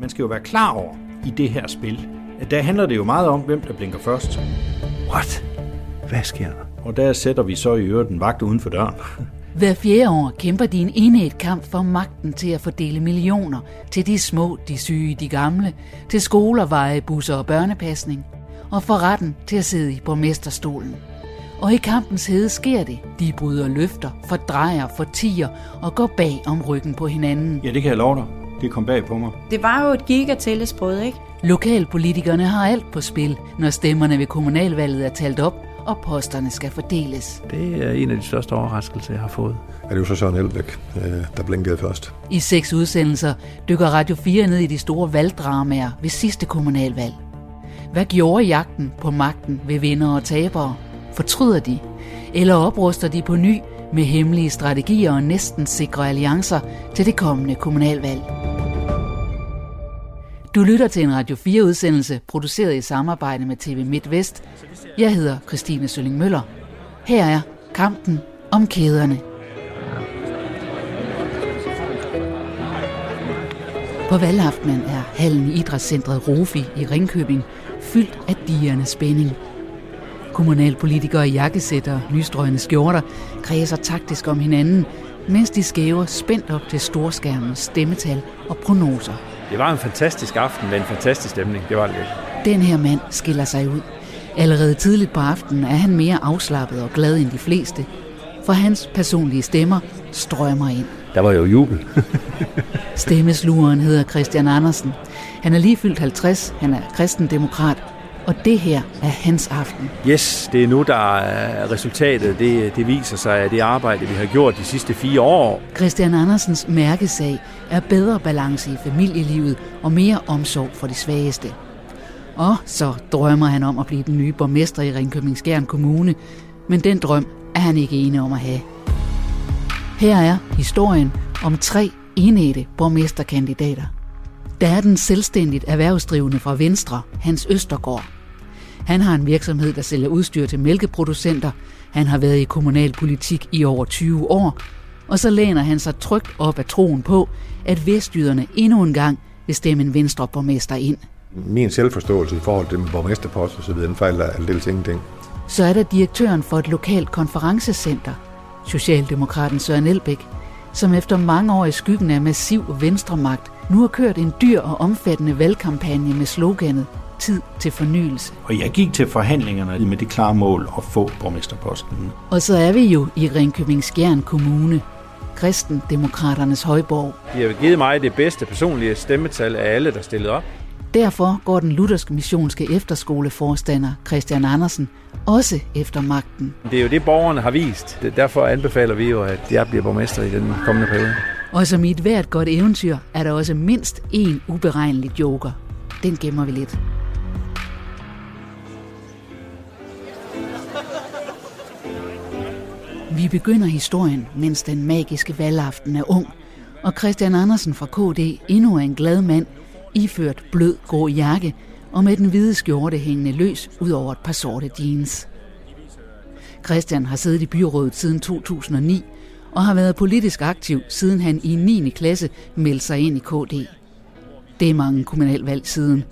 man skal jo være klar over i det her spil, at der handler det jo meget om, hvem der blinker først. What? Hvad sker der? Og der sætter vi så i øvrigt en vagt uden for døren. Hver fjerde år kæmper de en enet kamp for magten til at fordele millioner til de små, de syge, de gamle, til skoler, veje, busser og børnepasning, og for retten til at sidde i borgmesterstolen. Og i kampens hede sker det. De bryder løfter, fordrejer, fortiger og går bag om ryggen på hinanden. Ja, det kan jeg love dig. Det kom bag på mig. Det var jo et gigatællesbrød, ikke? Lokalpolitikerne har alt på spil, når stemmerne ved kommunalvalget er talt op, og posterne skal fordeles. Det er en af de største overraskelser, jeg har fået. Er det jo så Søren Elbæk, øh, der blinkede først. I seks udsendelser dykker Radio 4 ned i de store valgdramaer ved sidste kommunalvalg. Hvad gjorde jagten på magten ved vinder og tabere? Fortryder de? Eller opruster de på ny med hemmelige strategier og næsten sikre alliancer til det kommende kommunalvalg? Du lytter til en Radio 4-udsendelse, produceret i samarbejde med TV MidtVest. Jeg hedder Christine Sølling Møller. Her er kampen om kæderne. På valgaftenen er hallen i idrætscentret Rofi i Ringkøbing fyldt af digerne spænding. Kommunalpolitikere i jakkesætter og nystrøgende skjorter kredser taktisk om hinanden, mens de skæver spændt op til storskærmens stemmetal og prognoser. Det var en fantastisk aften med en fantastisk stemning. Det var det. Den her mand skiller sig ud. Allerede tidligt på aftenen er han mere afslappet og glad end de fleste, for hans personlige stemmer strømmer ind. Der var jo jubel. Stemmeslugeren hedder Christian Andersen. Han er lige fyldt 50, han er kristendemokrat, og det her er hans aften. Yes, det er nu, der er resultatet. Det, det viser sig af det arbejde, vi har gjort de sidste fire år. Christian Andersens mærkesag er bedre balance i familielivet og mere omsorg for de svageste. Og så drømmer han om at blive den nye borgmester i Ringkøbing Skjern Kommune, men den drøm er han ikke enig om at have. Her er historien om tre enætte borgmesterkandidater. Der er den selvstændigt erhvervsdrivende fra Venstre, Hans Østergaard. Han har en virksomhed, der sælger udstyr til mælkeproducenter. Han har været i kommunalpolitik i over 20 år. Og så læner han sig trygt op af troen på, at vestjyderne endnu en gang vil stemme en venstreborgmester ind. Min selvforståelse i forhold til borgmesterpost og så videre, den fejler aldeles ingenting. Så er der direktøren for et lokalt konferencecenter, Socialdemokraten Søren Elbæk, som efter mange år i skyggen af massiv venstremagt, nu har kørt en dyr og omfattende valgkampagne med sloganet Tid til fornyelse. Og jeg gik til forhandlingerne med det klare mål at få borgmesterposten. Og så er vi jo i Ringkøbing Skjern Kommune, kristendemokraternes højborg. De har givet mig det bedste personlige stemmetal af alle, der stillede op. Derfor går den lutherske missionske efterskoleforstander Christian Andersen også efter magten. Det er jo det, borgerne har vist. Derfor anbefaler vi jo, at jeg bliver borgmester i den kommende periode. Og som i et hvert godt eventyr, er der også mindst én uberegnelig joker. Den gemmer vi lidt. Vi begynder historien, mens den magiske valgaften er ung, og Christian Andersen fra KD endnu er en glad mand, iført blød grå jakke og med den hvide skjorte hængende løs ud over et par sorte jeans. Christian har siddet i byrådet siden 2009 og har været politisk aktiv, siden han i 9. klasse meldte sig ind i KD. Det er mange kommunalvalg siden,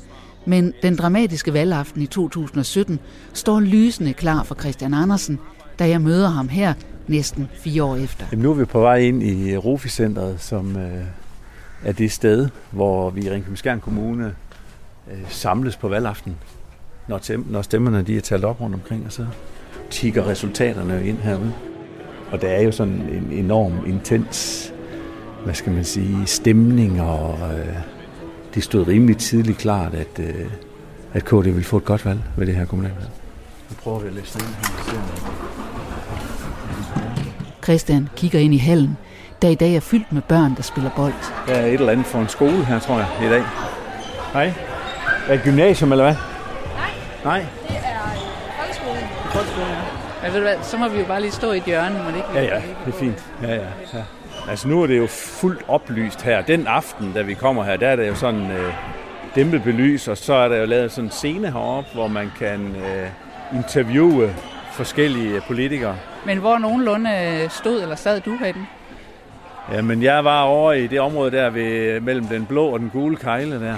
men den dramatiske valgaften i 2017 står lysende klar for Christian Andersen, da jeg møder ham her næsten fire år efter. Jamen, nu er vi på vej ind i Rofi-centret, som øh, er det sted, hvor vi i Ringkøbing Kommune øh, samles på valgaften, når, tem- når stemmerne de er talt op rundt omkring, og så tigger resultaterne ind herude. Og der er jo sådan en enorm intens, hvad skal man sige, stemning, og øh, det stod rimelig tidligt klart, at, øh, at KD ville få et godt valg ved det her kommunalvalg. Nu prøver vi at læse det ind her. Christian kigger ind i hallen, der i dag er fyldt med børn, der spiller bold. Der er et eller andet for en skole her, tror jeg, i dag. Hej. Er det gymnasium, eller hvad? Nej. Nej? Det er folkeskolen. Folkeskole, Ja, ved du hvad, så må vi jo bare lige stå i et hjørne, må det ikke? Ja, ja, det er fint. Ja, ja, ja. Altså nu er det jo fuldt oplyst her. Den aften, da vi kommer her, der er det jo sådan øh, dæmpet belys, og så er der jo lavet sådan en scene heroppe, hvor man kan øh, interviewe forskellige politikere. Men hvor nogenlunde stod eller sad du herinde? Ja, men jeg var over i det område der ved, mellem den blå og den gule kejle der.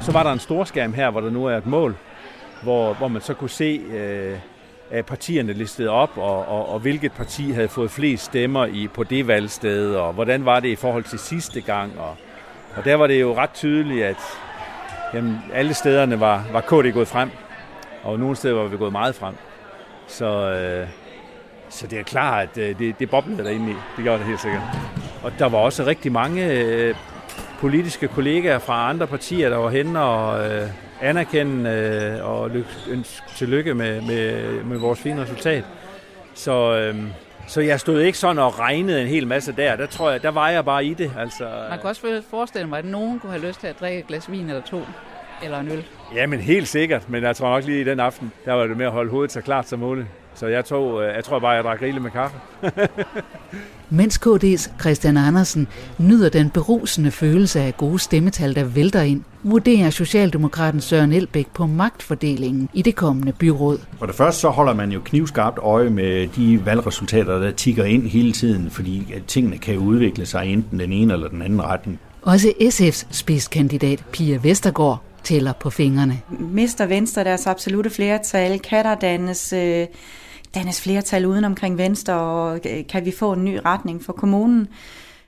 Så var der en stor skærm her, hvor der nu er et mål, hvor, hvor man så kunne se øh, partierne listet op, og, og, og hvilket parti havde fået flest stemmer i på det valgsted, og hvordan var det i forhold til sidste gang. Og, og der var det jo ret tydeligt, at jamen, alle stederne var, var KD gået frem, og nogle steder var vi gået meget frem. Så, øh, så det er klart, at øh, det, det boblede derinde i. Det gjorde det helt sikkert. Og der var også rigtig mange øh, politiske kollegaer fra andre partier, der var henne og øh, anerkende øh, og ønske tillykke med, med, med vores fine resultat. Så, øh, så jeg stod ikke sådan og regnede en hel masse der. Der tror jeg, der var jeg bare i det. Altså, Man kan også forestille mig, at nogen kunne have lyst til at drikke et glas vin eller to eller en øl. Ja, men helt sikkert. Men jeg tror nok lige i den aften, der var det med at holde hovedet så klart som muligt. Så jeg, tog, øh, jeg tror bare, jeg drak rigeligt med kaffe. Mens KD's Christian Andersen nyder den berusende følelse af gode stemmetal, der vælter ind, vurderer Socialdemokraten Søren Elbæk på magtfordelingen i det kommende byråd. For det første så holder man jo knivskarpt øje med de valgresultater, der tigger ind hele tiden, fordi tingene kan udvikle sig enten den ene eller den anden retning. Også SF's spidskandidat Pia Vestergaard tæller på fingrene. Mister Venstre deres absolute flertal? Kan der dannes, øh, dannes flertal uden omkring Venstre? Og øh, kan vi få en ny retning for kommunen?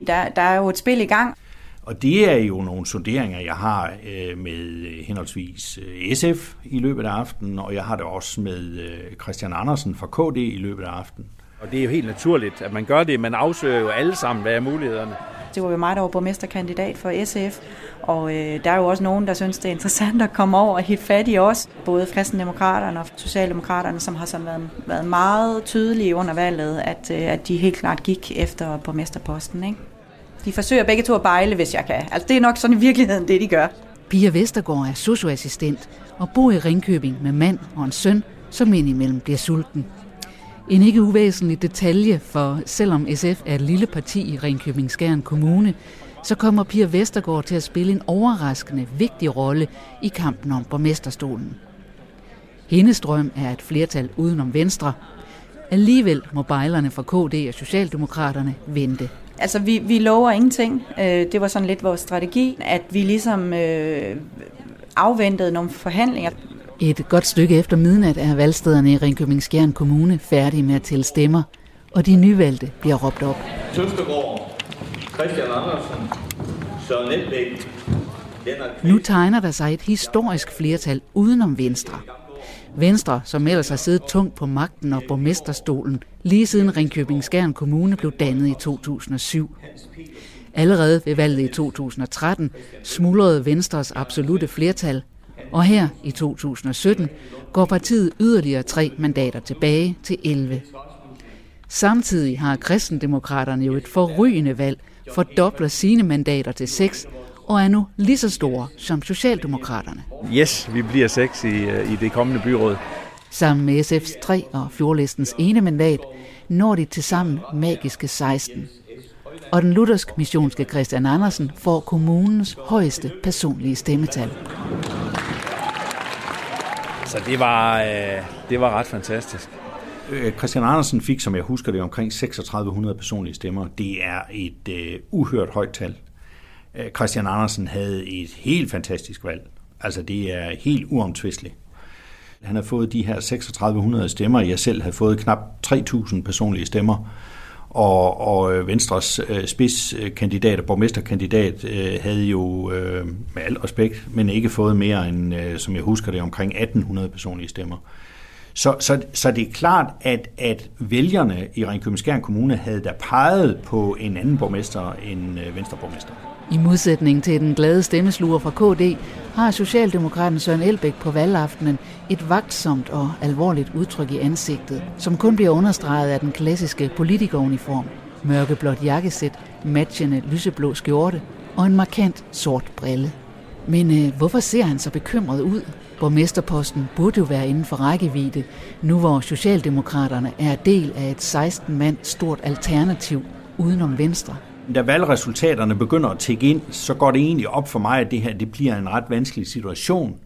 Der, der er jo et spil i gang. Og det er jo nogle sonderinger, jeg har øh, med øh, henholdsvis SF i løbet af aftenen, og jeg har det også med Christian Andersen fra KD i løbet af aftenen. Og det er jo helt naturligt, at man gør det. Man afsøger jo alle sammen, hvad er mulighederne. Det var jo mig, der var borgmesterkandidat for SF, og øh, der er jo også nogen, der synes, det er interessant at komme over og hitte fat i os. Både kristendemokraterne og socialdemokraterne, som har sådan været, været meget tydelige under valget, at, øh, at de helt klart gik efter borgmesterposten. Ikke? De forsøger begge to at bejle, hvis jeg kan. Altså, det er nok sådan i virkeligheden det, de gør. Pia Vestergaard er socioassistent og bor i Ringkøbing med mand og en søn, som indimellem bliver sulten. En ikke uvæsentlig detalje, for selvom SF er et lille parti i Ringkøbing Skjern Kommune, så kommer Pia Vestergaard til at spille en overraskende vigtig rolle i kampen om borgmesterstolen. Hendes drøm er et flertal udenom Venstre. Alligevel må bejlerne fra KD og Socialdemokraterne vente. Altså, vi, vi lover ingenting. Øh, det var sådan lidt vores strategi, at vi ligesom øh, afventede nogle forhandlinger. Et godt stykke efter midnat er valgstederne i Ringkøbing Skjern Kommune færdige med at tælle stemmer, og de nyvalgte bliver råbt op. Søstergaard, Christian Andersen, Søren Elbæk, nu tegner der sig et historisk flertal udenom Venstre. Venstre, som ellers har siddet tungt på magten og borgmesterstolen, lige siden Ringkøbing Skjern Kommune blev dannet i 2007. Allerede ved valget i 2013 smuldrede Venstres absolute flertal og her i 2017 går partiet yderligere tre mandater tilbage til 11. Samtidig har kristendemokraterne jo et forrygende valg, fordobler sine mandater til 6 og er nu lige så store som Socialdemokraterne. Yes, vi bliver seks i, øh, i det kommende byråd. Sammen med SF's 3 og fjordlistens ene mandat når de til sammen magiske 16. Og den luthersk missionske Christian Andersen får kommunens højeste personlige stemmetal. Så det var, øh, det var ret fantastisk. Øh, Christian Andersen fik, som jeg husker det, omkring 3600 personlige stemmer. Det er et øh, uhørt højt tal. Øh, Christian Andersen havde et helt fantastisk valg. Altså det er helt uomtvisteligt. Han har fået de her 3600 stemmer. Jeg selv havde fået knap 3000 personlige stemmer og, og øh, Venstres øh, spidskandidat og borgmesterkandidat øh, havde jo øh, med al respekt, men ikke fået mere end, øh, som jeg husker det, omkring 1800 personlige stemmer. Så, så, så det er klart, at, at vælgerne i Ringkøbing Kommune havde da peget på en anden borgmester end øh, Venstreborgmester. I modsætning til den glade stemmesluger fra KD, har Socialdemokraten Søren Elbæk på valgaftenen et vagtsomt og alvorligt udtryk i ansigtet, som kun bliver understreget af den klassiske politikeruniform. Mørkeblåt jakkesæt, matchende lyseblå skjorte og en markant sort brille. Men øh, hvorfor ser han så bekymret ud? Borgmesterposten burde jo være inden for rækkevidde, nu hvor Socialdemokraterne er del af et 16 mand stort alternativ udenom Venstre. Da valgresultaterne begynder at tække ind, så går det egentlig op for mig, at det her det bliver en ret vanskelig situation,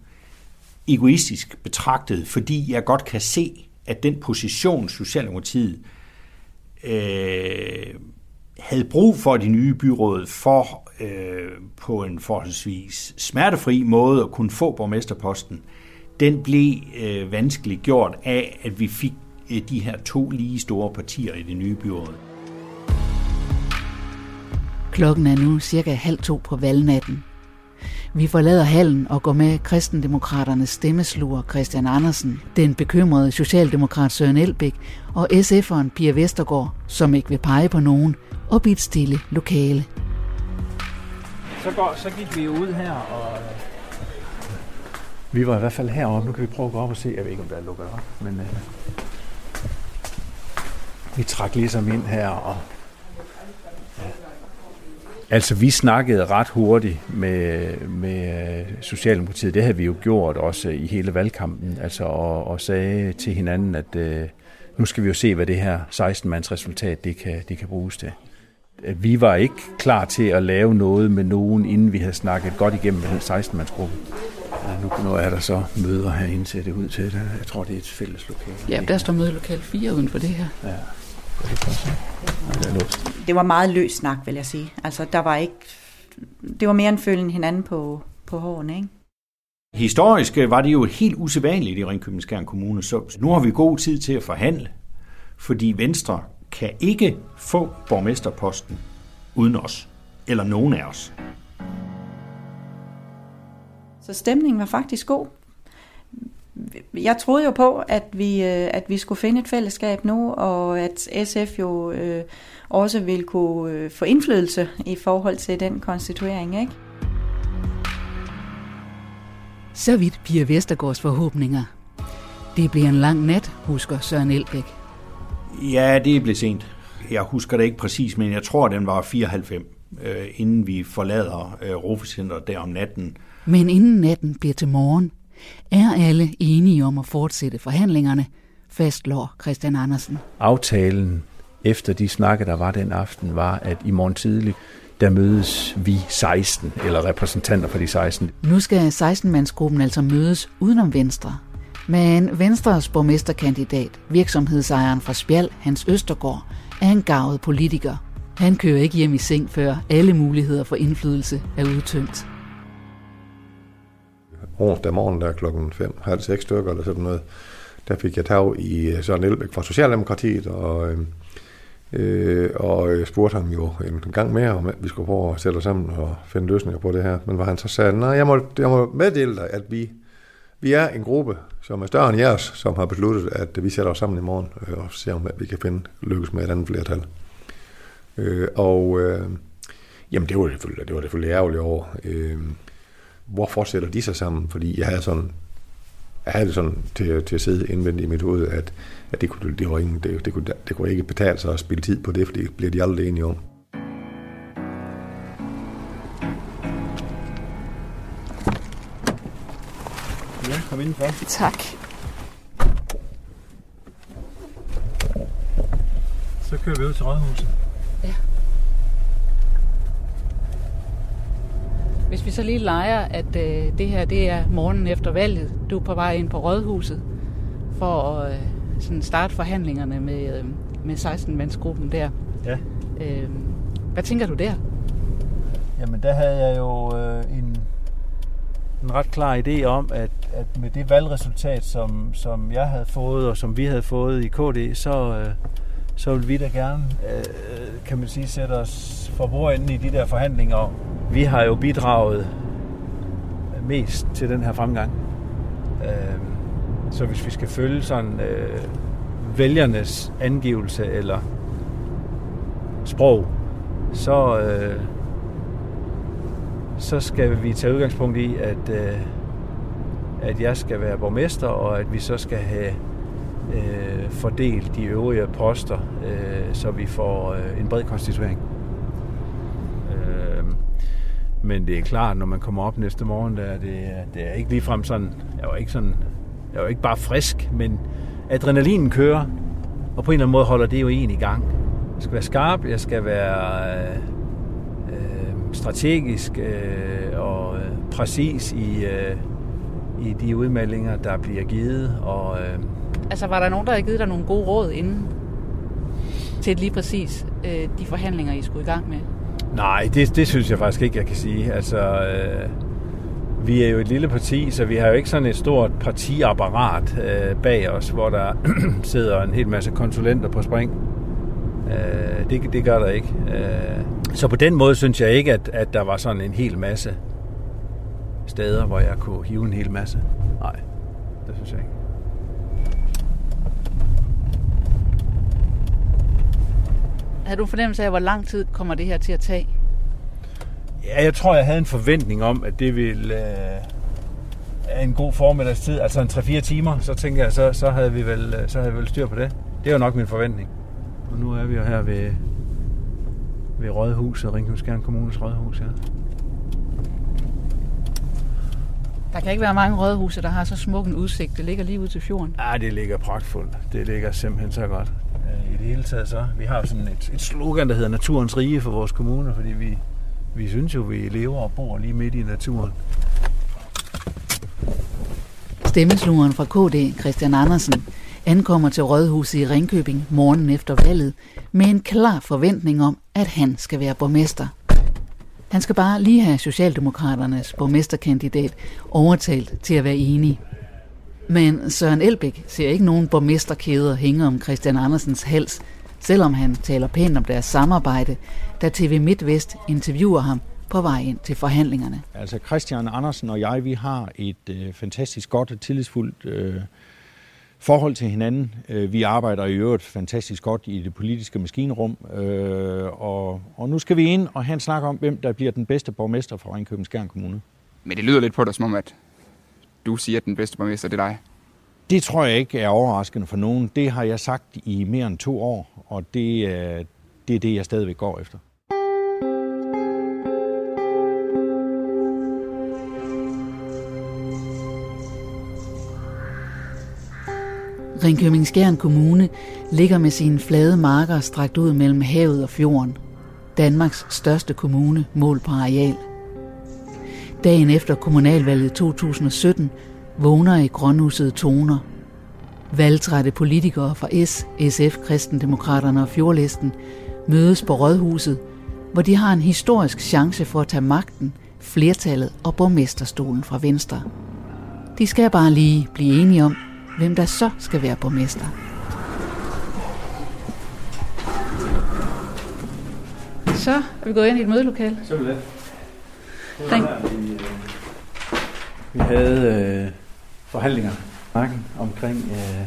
egoistisk betragtet, fordi jeg godt kan se, at den position, Socialdemokratiet øh, havde brug for de nye byråd for øh, på en forholdsvis smertefri måde at kunne få borgmesterposten, den blev øh, vanskeligt gjort af, at vi fik øh, de her to lige store partier i det nye byråd. Klokken er nu cirka halv to på valgnatten. Vi forlader hallen og går med kristendemokraternes stemmesluger Christian Andersen, den bekymrede socialdemokrat Søren Elbæk og SF'eren Pia Vestergaard, som ikke vil pege på nogen, op i et stille lokale. Så, går, så gik vi ud her, og vi var i hvert fald heroppe. Nu kan vi prøve at gå op og se. Jeg ved ikke, om der er lukket op, men øh, vi trak ligesom ind her. Og. Altså, vi snakkede ret hurtigt med, med Socialdemokratiet. Det havde vi jo gjort også i hele valgkampen. Altså, og, og sagde til hinanden, at øh, nu skal vi jo se, hvad det her 16-mands resultat det kan, det kan bruges til. Vi var ikke klar til at lave noget med nogen, inden vi havde snakket godt igennem med den 16-mandsgruppe. Ja, nu, nu er der så møder herinde, ser det ud til det. Jeg tror, det er et fælles lokal. Ja, der står mødelokal 4 uden for det her. Ja. Det, var meget løs snak, vil jeg sige. Altså, der var ikke... Det var mere en følgen hinanden på, på hårene, ikke? Historisk var det jo helt usædvanligt i Ringkøbing Skjern Kommune, så nu har vi god tid til at forhandle, fordi Venstre kan ikke få borgmesterposten uden os, eller nogen af os. Så stemningen var faktisk god. Jeg troede jo på, at vi, øh, at vi skulle finde et fællesskab nu, og at SF jo øh, også ville kunne øh, få indflydelse i forhold til den konstituering, ikke? Så vidt Pia Vestergaards forhåbninger. Det bliver en lang nat, husker Søren Elbæk. Ja, det er blevet sent. Jeg husker det ikke præcis, men jeg tror, den var 94, øh, inden vi forlader øh, Rofecenteret der om natten. Men inden natten bliver til morgen, er alle enige om at fortsætte forhandlingerne, fastslår Christian Andersen. Aftalen efter de snakke, der var den aften, var, at i morgen tidlig, der mødes vi 16, eller repræsentanter for de 16. Nu skal 16-mandsgruppen altså mødes udenom Venstre. Men Venstres borgmesterkandidat, virksomhedsejeren fra Spjald, Hans Østergaard, er en gavet politiker. Han kører ikke hjem i seng, før alle muligheder for indflydelse er udtømt. Onsdag morgen, der klokken 5, halv seks stykker eller sådan noget, der fik jeg tag i øh, Søren Elbæk fra Socialdemokratiet, og, øh, øh og øh, spurgte ham jo en gang mere, om vi skulle prøve at sætte os sammen og finde løsninger på det her. Men hvor han så sagde, nej, jeg må, jeg må meddele dig, at vi, vi er en gruppe, som er større end jeres, som har besluttet, at vi sætter os sammen i morgen øh, og ser, om vi kan finde lykkes med et andet flertal. Øh, og øh, jamen, det var det selvfølgelig, det var det selvfølgelig ærgerligt over. Øh, hvorfor sætter de sig sammen? Fordi jeg havde sådan jeg havde det sådan til, til at sidde indvendigt i mit hoved, at, at det, kunne, det, var ingen, det, det, kunne, det kunne ikke betale sig at spille tid på det, for det bliver de aldrig enige om. Ja, kom indenfor. Tak. Så kører vi ud til Rådhuset. Ja. Hvis vi så lige leger, at øh, det her det er morgenen efter valget, du er på vej ind på Rådhuset for at øh, sådan starte forhandlingerne med, øh, med 16-mandsgruppen der. Ja. Øh, hvad tænker du der? Jamen, der havde jeg jo øh, en, en ret klar idé om, at, at med det valgresultat, som, som jeg havde fået, og som vi havde fået i KD, så, øh, så vil vi da gerne, øh, kan man sige, sætte os for bordenden i de der forhandlinger. Vi har jo bidraget mest til den her fremgang. Øh, så hvis vi skal følge sådan øh, vælgernes angivelse eller sprog, så, øh, så skal vi tage udgangspunkt i, at, øh, at jeg skal være borgmester, og at vi så skal have øh, fordelt de øvrige poster, øh, så vi får øh, en bred konstituering. Øh, men det er klart, når man kommer op næste morgen, der er det, det er ikke ligefrem sådan, jeg var ikke sådan, jeg var ikke bare frisk, men adrenalinen kører, og på en eller anden måde holder det jo en i gang. Jeg skal være skarp, jeg skal være øh, øh, strategisk øh, og øh, præcis i, øh, i de udmeldinger, der bliver givet, og øh, Altså, var der nogen, der havde givet dig nogle gode råd inden til lige præcis øh, de forhandlinger, I skulle i gang med? Nej, det, det synes jeg faktisk ikke, jeg kan sige. Altså, øh, vi er jo et lille parti, så vi har jo ikke sådan et stort partiapparat øh, bag os, hvor der sidder en hel masse konsulenter på spring. Øh, det, det gør der ikke. Øh, så på den måde synes jeg ikke, at, at der var sådan en hel masse steder, hvor jeg kunne hive en hel masse. Nej, det synes jeg ikke. Har du fornemmelse af, hvor lang tid kommer det her til at tage? Ja, jeg tror, jeg havde en forventning om, at det ville øh, en god formiddagstid, altså en 3-4 timer, så tænker jeg, så, så, havde vi vel, øh, så havde vi vel styr på det. Det er jo nok min forventning. Og nu er vi jo her ved, ved Rådhuset, Ringkøbing Kommunes Rådhus, ja. Der kan ikke være mange rådhuse, der har så smuk en udsigt. Det ligger lige ud til fjorden. Ja, det ligger pragtfuldt. Det ligger simpelthen så godt. I det hele taget så. Vi har sådan et, et slogan, der hedder Naturens Rige for vores kommune, fordi vi, vi synes jo, vi lever og bor lige midt i naturen. Stemmesluren fra KD, Christian Andersen, ankommer til Rådhuset i Ringkøbing morgen efter valget med en klar forventning om, at han skal være borgmester. Han skal bare lige have Socialdemokraternes borgmesterkandidat overtalt til at være enig. Men Søren Elbæk ser ikke nogen borgmesterkæder hænge om Christian Andersens hals, selvom han taler pænt om deres samarbejde, da TV MidtVest interviewer ham på vej ind til forhandlingerne. Altså Christian Andersen og jeg, vi har et øh, fantastisk godt og tillidsfuldt øh, forhold til hinanden. Øh, vi arbejder i øvrigt fantastisk godt i det politiske maskinrum, øh, og, og nu skal vi ind og have en snak om, hvem der bliver den bedste borgmester for Ringkøbing Skjern Kommune. Men det lyder lidt på dig, som om at du siger, at den bedste borgmester det er dig. Det tror jeg ikke er overraskende for nogen. Det har jeg sagt i mere end to år, og det, det er det, jeg stadigvæk går efter. Ringkøbing Skjern Kommune ligger med sine flade marker strakt ud mellem havet og fjorden. Danmarks største kommune mål på areal. Dagen efter kommunalvalget 2017 vågner i grønhusede toner. Valgtrætte politikere fra S, SF, Kristendemokraterne og Fjordlisten mødes på Rådhuset, hvor de har en historisk chance for at tage magten, flertallet og borgmesterstolen fra Venstre. De skal bare lige blive enige om, hvem der så skal være borgmester. Så er vi gået ind i et mødelokale. Så er det. Thank. Vi, øh, vi havde øh, forhandlinger omkring øh,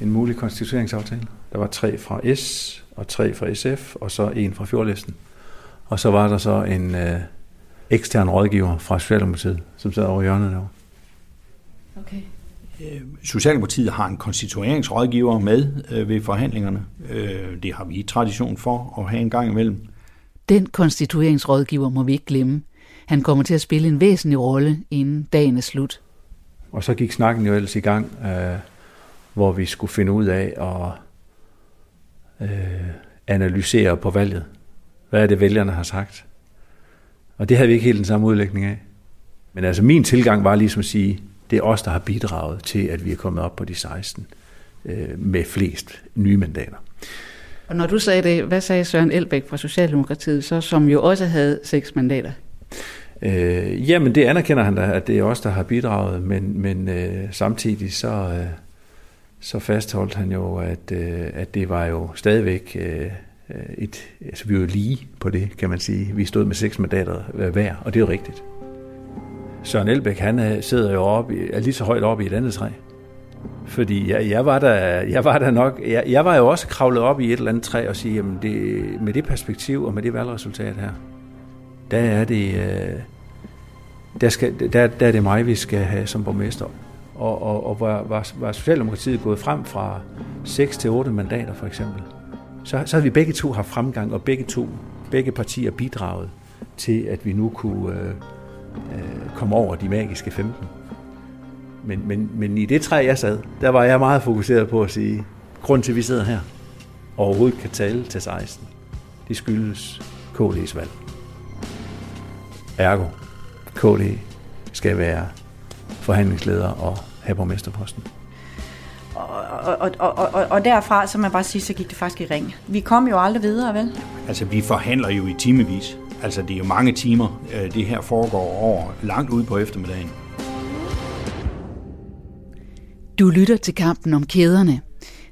en mulig konstitueringsaftale. Der var tre fra S, og tre fra SF, og så en fra Fjordlisten. Og så var der så en øh, ekstern rådgiver fra Socialdemokratiet, som sad over hjørnet derovre. Okay. Socialdemokratiet har en konstitueringsrådgiver med øh, ved forhandlingerne. Øh, det har vi tradition for at have en gang imellem. Den konstitueringsrådgiver må vi ikke glemme. Han kommer til at spille en væsentlig rolle, inden dagen er slut. Og så gik snakken jo ellers i gang, øh, hvor vi skulle finde ud af at øh, analysere på valget. Hvad er det, vælgerne har sagt? Og det havde vi ikke helt den samme udlægning af. Men altså min tilgang var ligesom at sige, det er os, der har bidraget til, at vi er kommet op på de 16 øh, med flest nye mandater. Og når du sagde det, hvad sagde Søren Elbæk fra Socialdemokratiet, så, som jo også havde seks mandater? Øh, jamen, det anerkender han da, at det er os, der har bidraget, men, men øh, samtidig så, øh, så fastholdt han jo, at, øh, at det var jo stadigvæk øh, øh et, altså vi var jo lige på det, kan man sige. Vi stod med seks mandater hver, og det er jo rigtigt. Søren Elbæk, han øh, sidder jo oppe, er lige så højt oppe i et andet træ. Fordi jeg, jeg, var der, jeg var der nok, jeg, jeg var jo også kravlet op i et eller andet træ og sige, jamen det, med det perspektiv og med det valgresultat her, der er det, øh, der, skal, der, der er det mig, vi skal have som borgmester. Og, og, og var, var, var Socialdemokratiet gået frem fra 6 til 8 mandater for eksempel, så, så havde vi begge to haft fremgang, og begge to, begge partier bidraget til, at vi nu kunne øh, øh, komme over de magiske 15. Men, men, men i det træ, jeg sad, der var jeg meget fokuseret på at sige, grund til, at vi sidder her, og overhovedet kan tale til 16, det skyldes KD's valg. Ergo, KD skal være forhandlingsleder og have borgmesterposten. Og, og, og, og, og derfra, så man bare sige, så gik det faktisk i ring. Vi kom jo aldrig videre, vel? Altså, vi forhandler jo i timevis. Altså, det er jo mange timer, øh, det her foregår over langt ud på eftermiddagen. Du lytter til kampen om kæderne.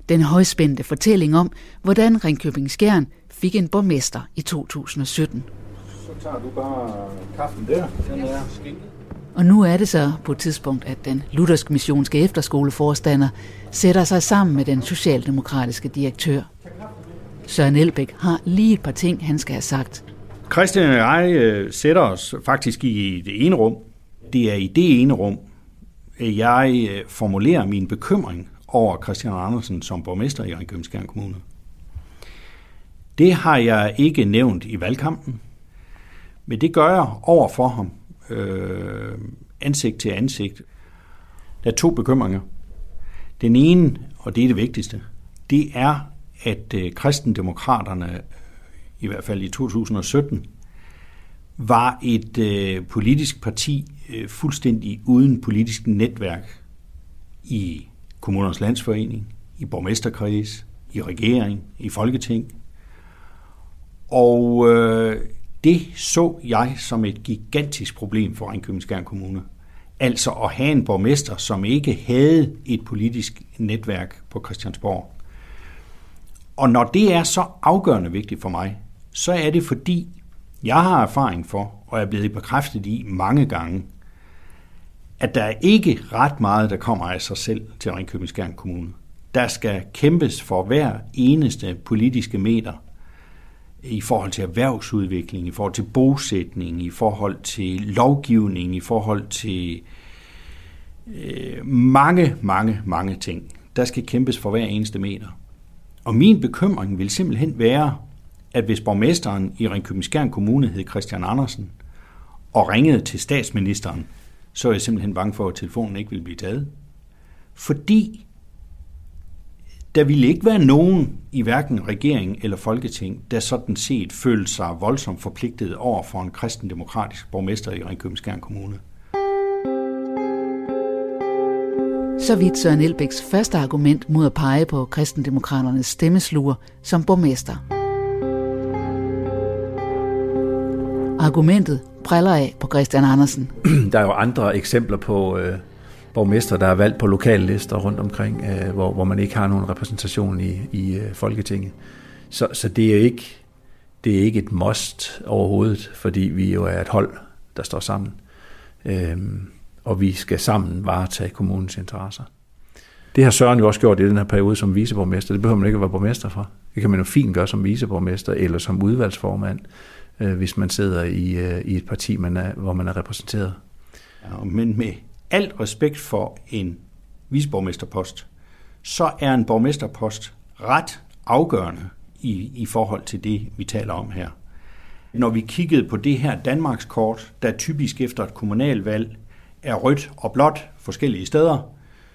Den højspændte fortælling om, hvordan Ringkøbing Skjern fik en borgmester i 2017. Så tager du bare kaffen der. Den er skinket. Og nu er det så på et tidspunkt, at den luthersk missionske efterskoleforstander sætter sig sammen med den socialdemokratiske direktør. Søren Elbæk har lige et par ting, han skal have sagt. Christian og jeg øh, sætter os faktisk i det ene rum. Det er i det ene rum, jeg øh, formulerer min bekymring over Christian Andersen som borgmester i Ringkøbing Kommune. Det har jeg ikke nævnt i valgkampen, men det gør jeg over for ham øh, ansigt til ansigt. Der er to bekymringer. Den ene, og det er det vigtigste, det er, at øh, kristendemokraterne, i hvert fald i 2017, var et øh, politisk parti øh, fuldstændig uden politisk netværk i kommunernes landsforening, i borgmesterkreds, i regering, i folketing. Og øh, det så jeg som et gigantisk problem for Ringkøbing Kommune. Altså at have en borgmester, som ikke havde et politisk netværk på Christiansborg. Og når det er så afgørende vigtigt for mig, så er det fordi, jeg har erfaring for, og er blevet bekræftet i mange gange, at der er ikke ret meget, der kommer af sig selv til Ringkøbing Kommune. Der skal kæmpes for hver eneste politiske meter i forhold til erhvervsudvikling, i forhold til bosætning, i forhold til lovgivning, i forhold til øh, mange, mange, mange ting. Der skal kæmpes for hver eneste meter. Og min bekymring vil simpelthen være, at hvis borgmesteren i Ringkøbing Kommune hed Christian Andersen, og ringede til statsministeren, så er jeg simpelthen bange for, at telefonen ikke vil blive taget. Fordi der ville ikke være nogen i hverken regering eller folketing, der sådan set følte sig voldsomt forpligtet over for en kristendemokratisk borgmester i Ringkøbing Kommune. Så vidt Søren Elbæks første argument mod at pege på kristendemokraternes stemmesluger som borgmester. Argumentet præller af på Christian Andersen. Der er jo andre eksempler på øh, borgmester, der er valgt på lokale lister rundt omkring, øh, hvor, hvor man ikke har nogen repræsentation i, i øh, Folketinget. Så, så det, er ikke, det er ikke et must overhovedet, fordi vi jo er et hold, der står sammen. Øh, og vi skal sammen varetage kommunens interesser. Det har Søren jo også gjort i den her periode som viceborgmester. Det behøver man ikke at være borgmester for. Det kan man jo fint gøre som viceborgmester eller som udvalgsformand øh, hvis man sidder i, øh, i et parti, man er, hvor man er repræsenteret. Ja, men med alt respekt for en visborgmesterpost, så er en borgmesterpost ret afgørende i, i forhold til det, vi taler om her. Når vi kiggede på det her Danmarkskort, der typisk efter et kommunalvalg er rødt og blåt forskellige steder,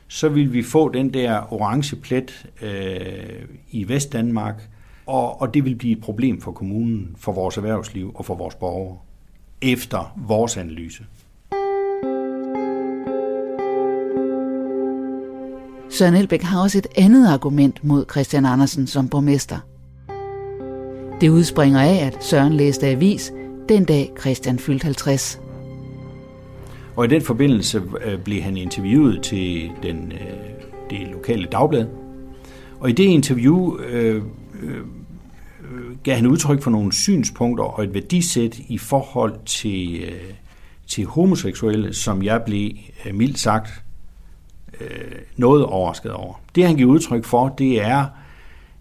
så vil vi få den der orange plet øh, i Vestdanmark, og, og det vil blive et problem for kommunen, for vores erhvervsliv og for vores borgere, efter vores analyse. Søren Elbæk har også et andet argument mod Christian Andersen som borgmester. Det udspringer af, at Søren læste avis den dag Christian fyldte 50. Og i den forbindelse øh, blev han interviewet til den, øh, det lokale dagblad. Og i det interview øh, øh, gav han udtryk for nogle synspunkter og et værdisæt i forhold til, øh, til homoseksuelle, som jeg blev øh, mildt sagt øh, noget overrasket over. Det han giver udtryk for, det er,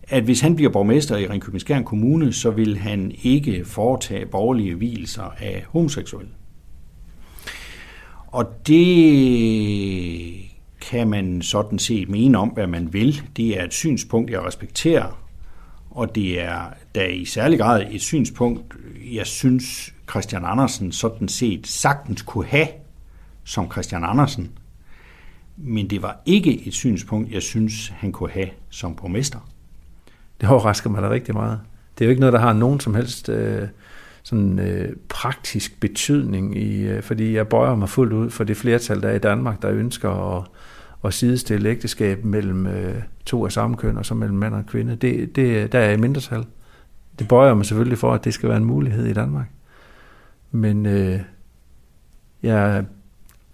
at hvis han bliver borgmester i Ringkøbing Kommune, så vil han ikke foretage borgerlige hvilser af homoseksuelle. Og det kan man sådan set mene om, hvad man vil. Det er et synspunkt, jeg respekterer, og det er da i særlig grad et synspunkt, jeg synes Christian Andersen sådan set sagtens kunne have som Christian Andersen. Men det var ikke et synspunkt, jeg synes, han kunne have som borgmester. Det overrasker mig da rigtig meget. Det er jo ikke noget, der har nogen som helst øh, sådan, øh, praktisk betydning, i, øh, fordi jeg bøjer mig fuldt ud for det flertal, der er i Danmark, der ønsker at, at sidestille ægteskab mellem øh, to af samme køn, og så mellem mand og kvinde, det, det, der er i mindretal. Det bøjer mig selvfølgelig for, at det skal være en mulighed i Danmark. Men øh, jeg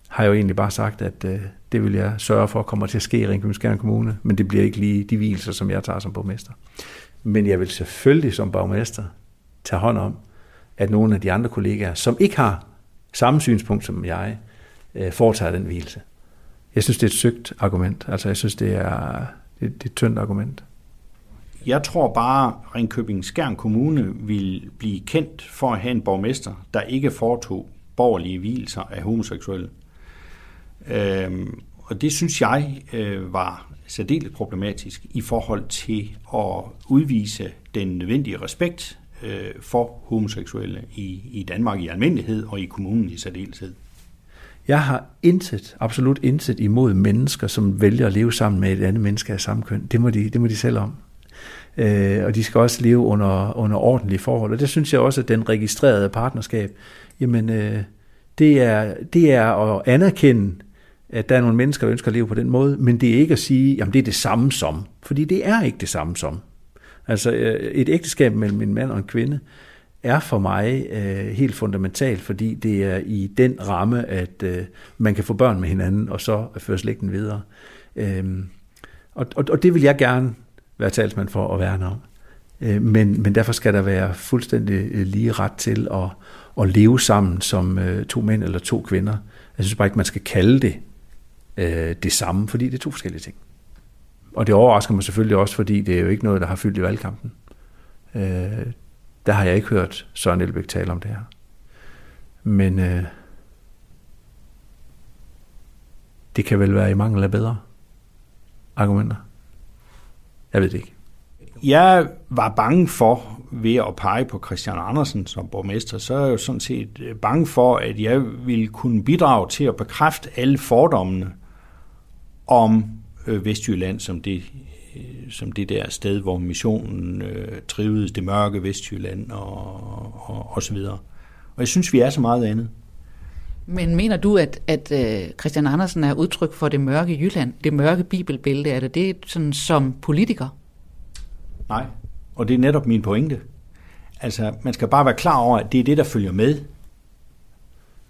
har jo egentlig bare sagt, at øh, det vil jeg sørge for kommer til at ske i Ringkøbing Kommune, men det bliver ikke lige de hvilelser, som jeg tager som borgmester. Men jeg vil selvfølgelig som borgmester tage hånd om, at nogle af de andre kollegaer, som ikke har samme synspunkt som jeg, øh, foretager den hvilelse. Jeg synes, det er et søgt argument. Altså, jeg synes, det er, det, det er et tyndt argument. Jeg tror bare, at Ringkøbing Skjern Kommune vil blive kendt for at have en borgmester, der ikke foretog borgerlige hvilelser af homoseksuelle. Øhm, og det synes jeg øh, var særdeles problematisk i forhold til at udvise den nødvendige respekt øh, for homoseksuelle i, i Danmark i almindelighed og i kommunen i særdeleshed. Jeg har intet, absolut intet imod mennesker, som vælger at leve sammen med et andet menneske af samme køn. Det må de, det må de selv om. Øh, og de skal også leve under, under ordentlige forhold. Og det synes jeg også, at den registrerede partnerskab, jamen øh, det, er, det er at anerkende, at der er nogle mennesker, der ønsker at leve på den måde, men det er ikke at sige, jamen det er det samme som. Fordi det er ikke det samme som. Altså øh, et ægteskab mellem en mand og en kvinde er for mig øh, helt fundamentalt, fordi det er i den ramme, at øh, man kan få børn med hinanden, og så føre slægten videre. Øhm, og, og, og det vil jeg gerne være talsmand for at værne om. Øh, men, men derfor skal der være fuldstændig øh, lige ret til at, at leve sammen som øh, to mænd eller to kvinder. Jeg synes bare ikke, man skal kalde det øh, det samme, fordi det er to forskellige ting. Og det overrasker mig selvfølgelig også, fordi det er jo ikke noget, der har fyldt i valgkampen. Øh, der har jeg ikke hørt Søren Elbæk tale om det her. Men øh, det kan vel være i mangel af bedre argumenter. Jeg ved det ikke. Jeg var bange for, ved at pege på Christian Andersen som borgmester, så er jeg jo sådan set øh, bange for, at jeg ville kunne bidrage til at bekræfte alle fordommene om øh, Vestjylland som det, øh, som det der sted, hvor missionen øh, trivedes, det mørke Vestjylland og, og, og så videre. Og jeg synes, vi er så meget andet. Men mener du, at, at uh, Christian Andersen er udtryk for det mørke Jylland, det mørke bibelbælte? Er det det sådan som politiker? Nej, og det er netop min pointe. Altså, man skal bare være klar over, at det er det, der følger med.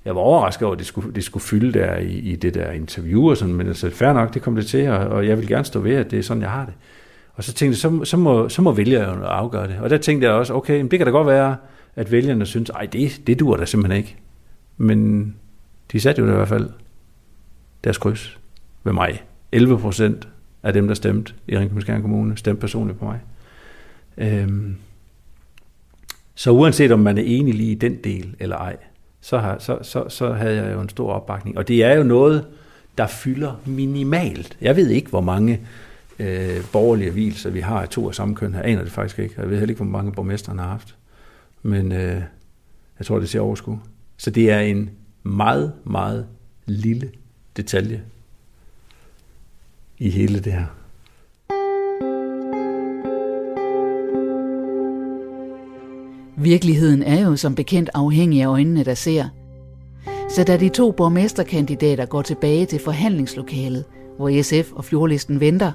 Jeg var overrasket over, at det skulle, det skulle fylde der i, i det der interview og sådan, men altså, fair nok, det kom det til, og, og jeg vil gerne stå ved, at det er sådan, jeg har det. Og så tænkte jeg, så, så, må, så må vælgerne afgøre det. Og der tænkte jeg også, okay, det kan da godt være, at vælgerne synes, ej, det, det dur da simpelthen ikke. Men de satte jo i hvert fald deres kryds ved mig. 11 procent af dem, der stemte i Ringkøbing Kommune, stemte personligt på mig. Øhm, så uanset om man er enig lige i den del eller ej, så, har, så, så, så havde jeg jo en stor opbakning. Og det er jo noget, der fylder minimalt. Jeg ved ikke, hvor mange øh, borgerlige hvilser vi har af to af samme køn. Jeg aner det faktisk ikke. Jeg ved heller ikke, hvor mange borgmesterne har haft. Men øh, jeg tror, det ser overskud. Så det er en meget, meget lille detalje i hele det her. Virkeligheden er jo som bekendt afhængig af øjnene, der ser. Så da de to borgmesterkandidater går tilbage til forhandlingslokalet, hvor SF og Fjordlisten venter,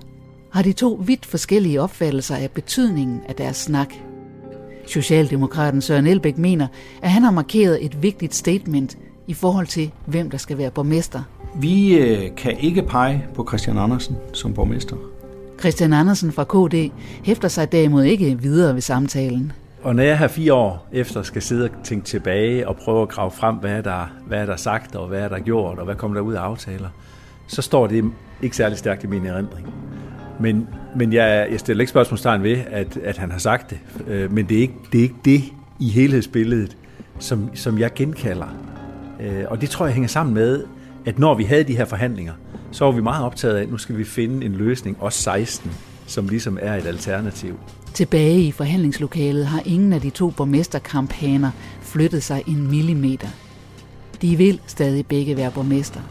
har de to vidt forskellige opfattelser af betydningen af deres snak. Socialdemokraten Søren Elbæk mener, at han har markeret et vigtigt statement i forhold til, hvem der skal være borgmester. Vi øh, kan ikke pege på Christian Andersen som borgmester. Christian Andersen fra KD hæfter sig derimod ikke videre ved samtalen. Og når jeg her fire år efter skal sidde og tænke tilbage og prøve at grave frem, hvad er der, hvad er der sagt og hvad er der gjort og hvad kommer der ud af aftaler, så står det ikke særlig stærkt i min erindring. Men, men jeg, jeg stiller ikke spørgsmålstegn ved, at, at han har sagt det. Øh, men det er, ikke, det er ikke det i helhedsbilledet, som, som jeg genkalder. Øh, og det tror jeg hænger sammen med, at når vi havde de her forhandlinger, så var vi meget optaget af, at nu skal vi finde en løsning, også 16, som ligesom er et alternativ. Tilbage i forhandlingslokalet har ingen af de to borgmesterkampaner flyttet sig en millimeter. De vil stadig begge være borgmester.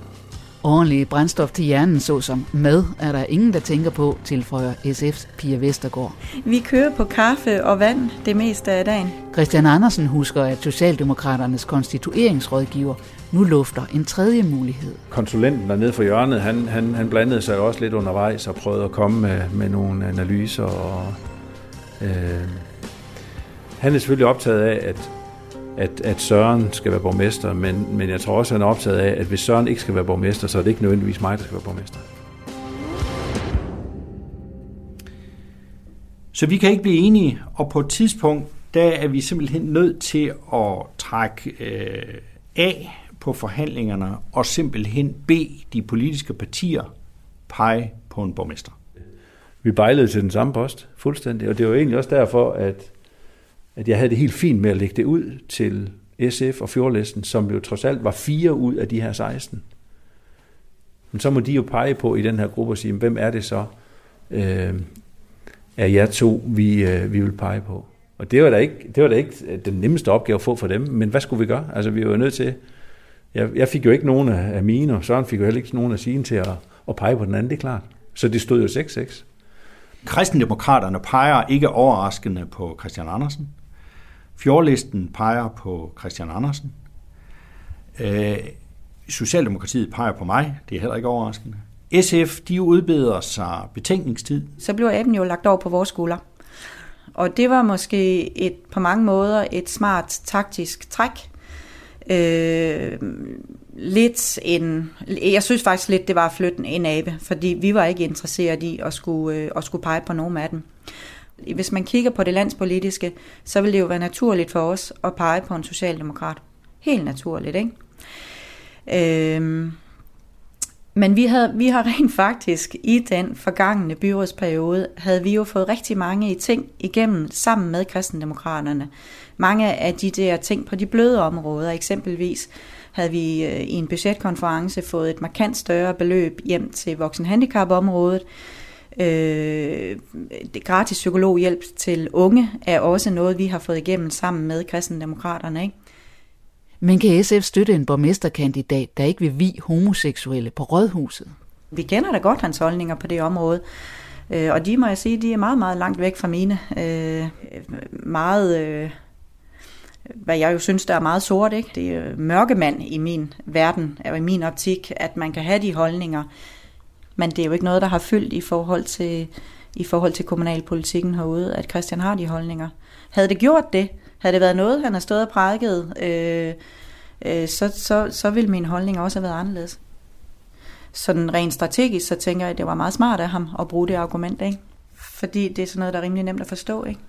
Ordentligt brændstof til hjernen, såsom mad, er der ingen, der tænker på, tilføjer SF's Pia Vestergaard. Vi kører på kaffe og vand det meste af dagen. Christian Andersen husker, at Socialdemokraternes konstitueringsrådgiver nu lufter en tredje mulighed. Konsulenten dernede for hjørnet, han, han, han blandede sig også lidt undervejs og prøvede at komme med, med nogle analyser. Og, øh, han er selvfølgelig optaget af, at at, at Søren skal være borgmester, men, men jeg tror også, at han er optaget af, at hvis Søren ikke skal være borgmester, så er det ikke nødvendigvis mig, der skal være borgmester. Så vi kan ikke blive enige, og på et tidspunkt, der er vi simpelthen nødt til at trække øh, af på forhandlingerne og simpelthen bede de politiske partier pege på en borgmester. Vi bejlede til den samme post, fuldstændig, og det var egentlig også derfor, at at jeg havde det helt fint med at lægge det ud til SF og Fjordlisten, som jo trods alt var fire ud af de her 16. Men så må de jo pege på i den her gruppe og sige, hvem er det så øh, er jer to, vi, øh, vi vil pege på. Og det var, da ikke, det var da ikke øh, den nemmeste opgave at få for dem, men hvad skulle vi gøre? Altså vi var jo nødt til, jeg, jeg fik jo ikke nogen af mine, og Søren fik jo heller ikke nogen af sine til at, at pege på den anden, det er klart. Så det stod jo 6-6. Kristendemokraterne peger ikke overraskende på Christian Andersen. Fjordlisten peger på Christian Andersen. Øh, Socialdemokratiet peger på mig, det er heller ikke overraskende. SF, de udbeder sig betænkningstid. Så blev appen jo lagt over på vores skulder. Og det var måske et, på mange måder et smart taktisk træk. Øh, lidt en, jeg synes faktisk lidt, det var at flytte en abe, fordi vi var ikke interesseret i at skulle, øh, at skulle pege på nogen af dem. Hvis man kigger på det landspolitiske, så vil det jo være naturligt for os at pege på en socialdemokrat. Helt naturligt, ikke? Øhm, men vi, havde, vi har rent faktisk i den forgangne byrådsperiode, havde vi jo fået rigtig mange ting igennem sammen med kristendemokraterne. Mange af de der ting på de bløde områder, eksempelvis havde vi øh, i en budgetkonference fået et markant større beløb hjem til voksenhandicapområdet. Øh, gratis psykologhjælp til unge er også noget, vi har fået igennem sammen med kristendemokraterne. Ikke? Men kan SF støtte en borgmesterkandidat, der ikke vil vi homoseksuelle på rådhuset? Vi kender da godt hans holdninger på det område. Øh, og de må jeg sige, de er meget, meget langt væk fra mine. Øh, meget, øh, hvad jeg jo synes, der er meget sort. Ikke? Det er mørkemand i min verden, og i min optik, at man kan have de holdninger. Men det er jo ikke noget, der har fyldt i forhold til, i forhold til kommunalpolitikken herude, at Christian har de holdninger. Havde det gjort det, havde det været noget, han har stået og prædiket, øh, øh, så, så, så ville min holdning også have været anderledes. Sådan rent strategisk, så tænker jeg, at det var meget smart af ham at bruge det argument, ikke? Fordi det er sådan noget, der er rimelig nemt at forstå, ikke?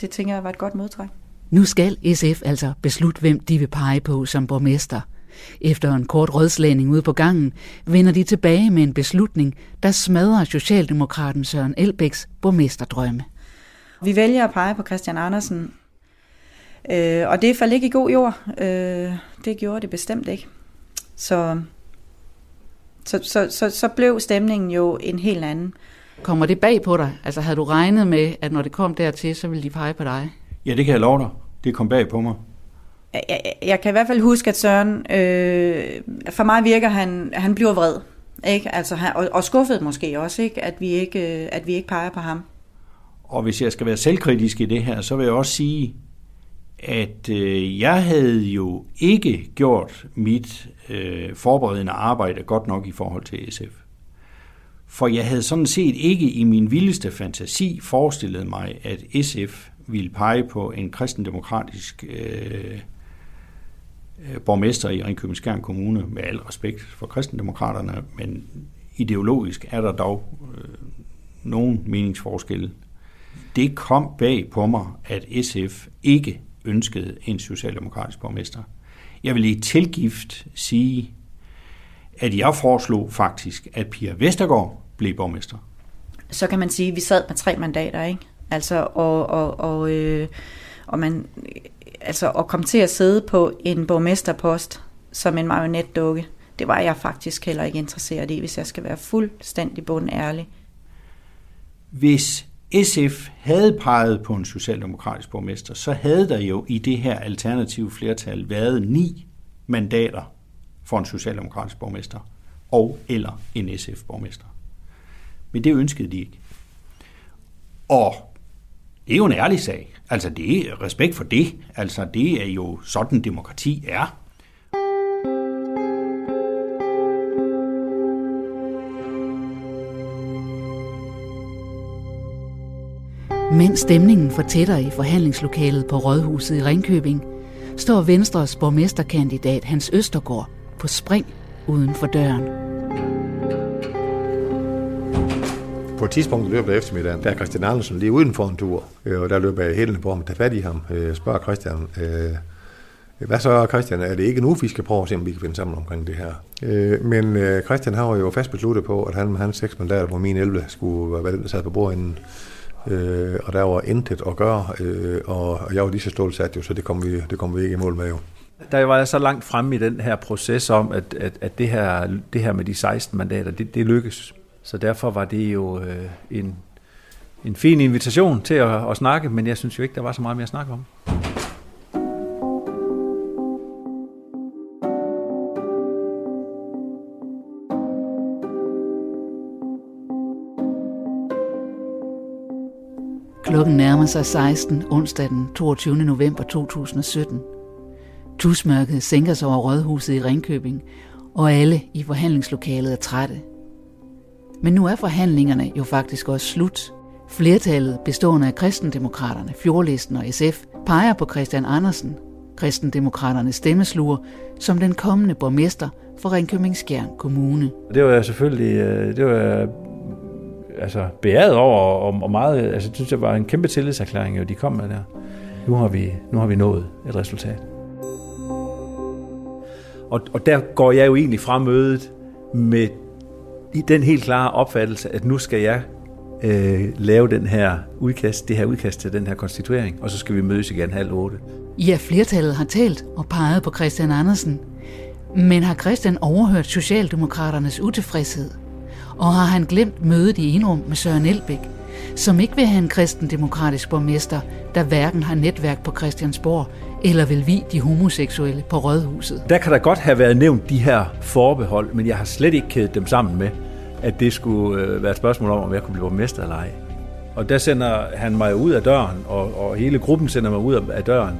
Det tænker jeg var et godt modtræk. Nu skal SF altså beslutte, hvem de vil pege på som borgmester – efter en kort rådslagning ude på gangen, vender de tilbage med en beslutning, der smadrer Socialdemokraten Søren Elbæks borgmesterdrømme. Vi vælger at pege på Christian Andersen, øh, og det faldt ikke i god jord. Øh, det gjorde det bestemt ikke. Så, så, så, så, så blev stemningen jo en helt anden. Kommer det bag på dig? Altså havde du regnet med, at når det kom dertil, så ville de pege på dig? Ja, det kan jeg love dig. Det kom bag på mig jeg, jeg kan i hvert fald huske, at Søren, øh, for mig virker han, han bliver vred. Ikke? Altså, han, og, og skuffet måske også, ikke? At, vi ikke, øh, at vi ikke peger på ham. Og hvis jeg skal være selvkritisk i det her, så vil jeg også sige, at øh, jeg havde jo ikke gjort mit øh, forberedende arbejde godt nok i forhold til SF. For jeg havde sådan set ikke i min vildeste fantasi forestillet mig, at SF ville pege på en kristendemokratisk øh, Øh, Øh, borgmester i Ringkøbing Skjern Kommune, med al respekt for kristendemokraterne, men ideologisk er der dog øh, nogen meningsforskelle. Det kom bag på mig, at SF ikke ønskede en socialdemokratisk borgmester. Jeg vil i tilgift sige, at jeg foreslog faktisk, at Pia Vestergaard blev borgmester. Så kan man sige, at vi sad med tre mandater, ikke? Altså, og, og, og, øh, og man altså at komme til at sidde på en borgmesterpost som en marionetdukke, det var jeg faktisk heller ikke interesseret i, hvis jeg skal være fuldstændig ærlig. Hvis SF havde peget på en socialdemokratisk borgmester, så havde der jo i det her alternative flertal været ni mandater for en socialdemokratisk borgmester. og eller en SF-borgmester. Men det ønskede de ikke. Og det er jo en ærlig sag. Altså, det er respekt for det. Altså, det er jo sådan, demokrati er. Mens stemningen fortætter i forhandlingslokalet på Rådhuset i Ringkøbing, står Venstres borgmesterkandidat Hans Østergaard på spring uden for døren. På et tidspunkt i løbet af eftermiddagen, der er Christian Andersen lige uden for en tur, øh, og der løber jeg hælende på ham, tager fat i ham, øh, spørger Christian, øh, hvad så Christian, er det ikke nu, vi skal prøve at se, om vi kan finde sammen omkring det her? Øh, men Christian har jo fast besluttet på, at han med hans seks mandater på min 11 skulle være den, der sad på bordenden. øh, og der var intet at gøre, øh, og jeg var lige så stålsat jo, så det kom, vi, det kom vi ikke i mål med jo. Der var jeg så langt fremme i den her proces om, at, at, at det, her, det her med de 16 mandater, det, det lykkes. Så derfor var det jo øh, en, en fin invitation til at, at snakke, men jeg synes jo ikke, der var så meget mere at snakke om. Klokken nærmer sig 16 onsdag den 22. november 2017. Tusmørket sænker sig over rådhuset i Ringkøbing, og alle i forhandlingslokalet er trætte. Men nu er forhandlingerne jo faktisk også slut. Flertallet bestående af kristendemokraterne, Fjordlisten og SF peger på Christian Andersen, kristendemokraternes stemmesluger, som den kommende borgmester for Ringkøbing Skjern Kommune. Det var jeg selvfølgelig øh, det var øh, altså, beæret over, og, og meget, altså, synes jeg var en kæmpe tillidserklæring, jo, de kom med der. Nu har vi, nu har vi nået et resultat. Og, og der går jeg jo egentlig fra mødet med i den helt klare opfattelse, at nu skal jeg øh, lave den her udkast, det her udkast til den her konstituering, og så skal vi mødes igen halv otte. Ja, flertallet har talt og peget på Christian Andersen. Men har Christian overhørt Socialdemokraternes utilfredshed? Og har han glemt mødet i Enrum med Søren Elbæk, som ikke vil have en kristendemokratisk borgmester, der hverken har netværk på Christiansborg eller vil vi de homoseksuelle på Rådhuset. Der kan der godt have været nævnt de her forbehold, men jeg har slet ikke kædet dem sammen med, at det skulle øh, være et spørgsmål om, om jeg kunne blive borgmester eller ej. Og der sender han mig ud af døren, og, og hele gruppen sender mig ud af døren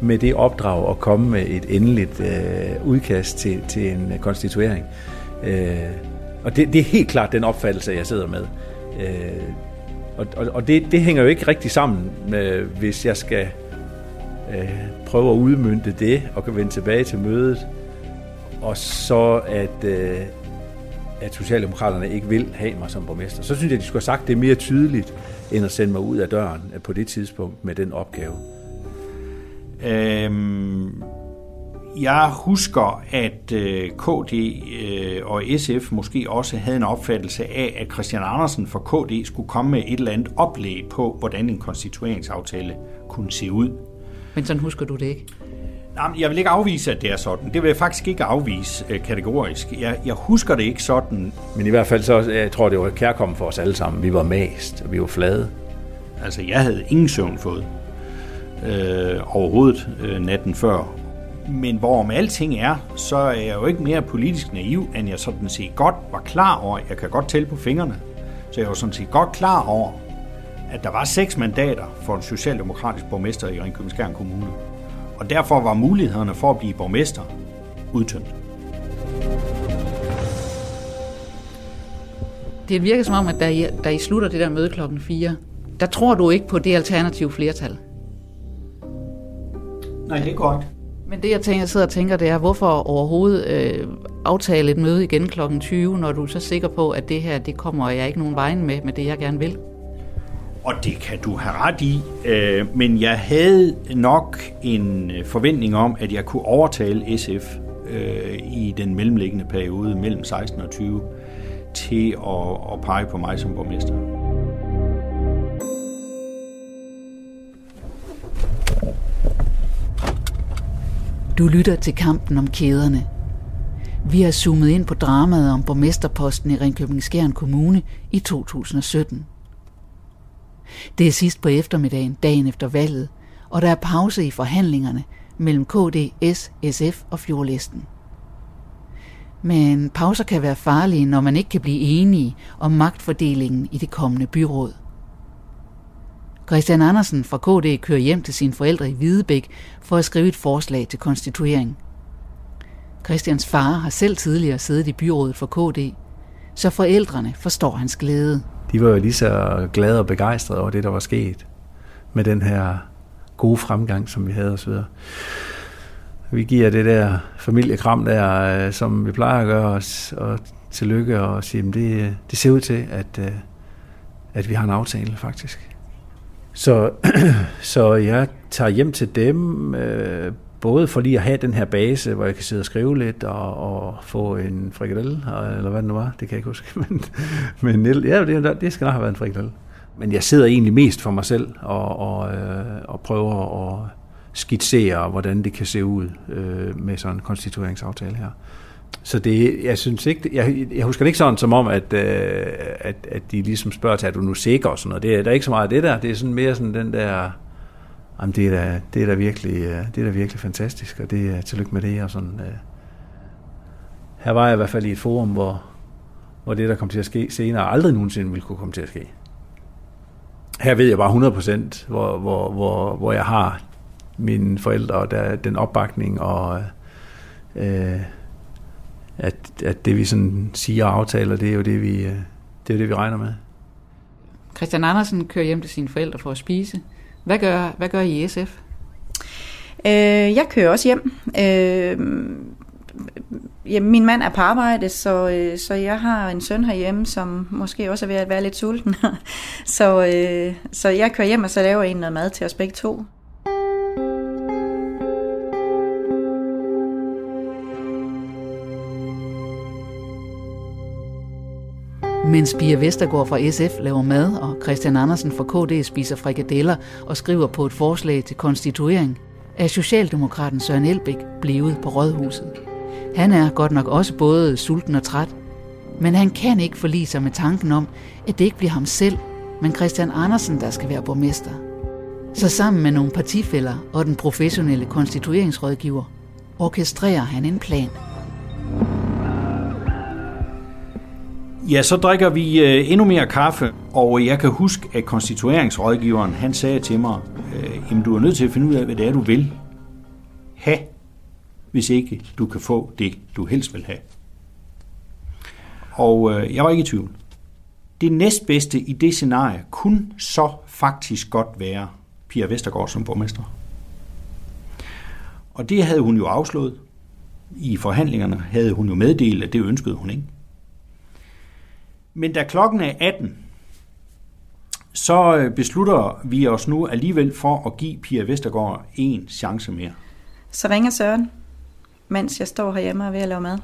med det opdrag at komme med et endeligt øh, udkast til, til en konstituering. Øh, og det, det er helt klart den opfattelse, jeg sidder med. Øh, og og, og det, det hænger jo ikke rigtig sammen, med, hvis jeg skal øh, prøve at udmynde det og kan vende tilbage til mødet, og så at, øh, at Socialdemokraterne ikke vil have mig som borgmester. Så synes jeg, at de skulle have sagt det mere tydeligt, end at sende mig ud af døren øh, på det tidspunkt med den opgave. Øhm, jeg husker, at øh, KD øh, og SF måske også havde en opfattelse af, at Christian Andersen for KD skulle komme med et eller andet oplæg på, hvordan en konstitueringsaftale kunne se ud. Men sådan husker du det ikke? Nej, jeg vil ikke afvise, at det er sådan. Det vil jeg faktisk ikke afvise øh, kategorisk. Jeg, jeg husker det ikke sådan. Men i hvert fald så, jeg tror, det var kærkommen for os alle sammen. Vi var mast, og vi var flade. Altså, jeg havde ingen søvn fået øh, overhovedet øh, natten før, men hvorom alting er, så er jeg jo ikke mere politisk naiv, end jeg sådan set godt var klar over, jeg kan godt tælle på fingrene, så jeg var sådan set godt klar over, at der var seks mandater for en socialdemokratisk borgmester i Ringkøbing Kommune. Og derfor var mulighederne for at blive borgmester udtømt. Det virker som om, at da I, da I slutter det der møde klokken 4, der tror du ikke på det alternative flertal. Nej, det er godt. Men det, jeg tænker, jeg sidder og tænker, det er, hvorfor overhovedet øh, aftale et møde igen kl. 20, når du er så sikker på, at det her, det kommer jeg ikke nogen vejen med, med det, jeg gerne vil? Og det kan du have ret i, øh, men jeg havde nok en øh, forventning om, at jeg kunne overtale SF øh, i den mellemliggende periode mellem 16 og 20 til at, at pege på mig som borgmester. Du lytter til kampen om kæderne. Vi har zoomet ind på dramaet om borgmesterposten i Ringkøbing Skjern Kommune i 2017. Det er sidst på eftermiddagen, dagen efter valget, og der er pause i forhandlingerne mellem KD, S, SF og Fjordlisten. Men pauser kan være farlige, når man ikke kan blive enige om magtfordelingen i det kommende byråd. Christian Andersen fra KD kører hjem til sine forældre i Hvidebæk for at skrive et forslag til konstituering. Christians far har selv tidligere siddet i byrådet for KD, så forældrene forstår hans glæde. De var jo lige så glade og begejstrede over det, der var sket med den her gode fremgang, som vi havde osv. Vi giver det der familiekram der, øh, som vi plejer at gøre os, og tillykke og sige, at det, det ser ud til, at, øh, at vi har en aftale faktisk. Så, så jeg tager hjem til dem, øh, både for lige at have den her base, hvor jeg kan sidde og skrive lidt og, og få en frikadelle, eller hvad det nu var, det kan jeg ikke huske. Men, men ja, det, det skal nok have været en frikadelle. Men jeg sidder egentlig mest for mig selv og, og, øh, og prøver at skitsere, hvordan det kan se ud øh, med sådan en konstitueringsaftale her. Så det, jeg synes ikke, jeg, jeg husker det ikke sådan som om, at, øh, at, at de ligesom spørger til, at du nu sikker og sådan noget. Det, der er ikke så meget af det der. Det er sådan mere sådan den der, jamen det er da, det er da virkelig, øh, det er da virkelig fantastisk, og det er tillykke med det. Og sådan, øh. Her var jeg i hvert fald i et forum, hvor, hvor det, der kom til at ske senere, aldrig nogensinde ville kunne komme til at ske. Her ved jeg bare 100%, hvor, hvor, hvor, hvor jeg har mine forældre og der, den opbakning og øh, at, at det vi sådan siger og aftaler, det er jo det vi, øh, det er det, vi regner med. Christian Andersen kører hjem til sine forældre for at spise. Hvad gør, hvad gør I SF? Øh, jeg kører også hjem. Øh, ja, min mand er på arbejde, så, øh, så jeg har en søn herhjemme, som måske også er ved at være lidt sulten. så, øh, så jeg kører hjem, og så laver jeg en noget mad til os begge to. Mens Pia Vestergaard fra SF laver mad, og Christian Andersen fra KD spiser frikadeller og skriver på et forslag til konstituering, er Socialdemokraten Søren Elbæk blevet på rådhuset. Han er godt nok også både sulten og træt, men han kan ikke forlige sig med tanken om, at det ikke bliver ham selv, men Christian Andersen, der skal være borgmester. Så sammen med nogle partifælder og den professionelle konstitueringsrådgiver, orkestrerer han en plan – Ja, så drikker vi øh, endnu mere kaffe, og jeg kan huske, at konstitueringsrådgiveren, han sagde til mig, øh, du er nødt til at finde ud af, hvad det er, du vil have, hvis ikke du kan få det, du helst vil have. Og øh, jeg var ikke i tvivl. Det næstbedste i det scenarie kunne så faktisk godt være Pia Vestergaard som borgmester. Og det havde hun jo afslået. I forhandlingerne havde hun jo meddelt, at det ønskede hun ikke. Men da klokken er 18, så øh, beslutter vi os nu alligevel for at give Pia Vestergaard en chance mere. Så ringer Søren, mens jeg står herhjemme og er ved at lave mad,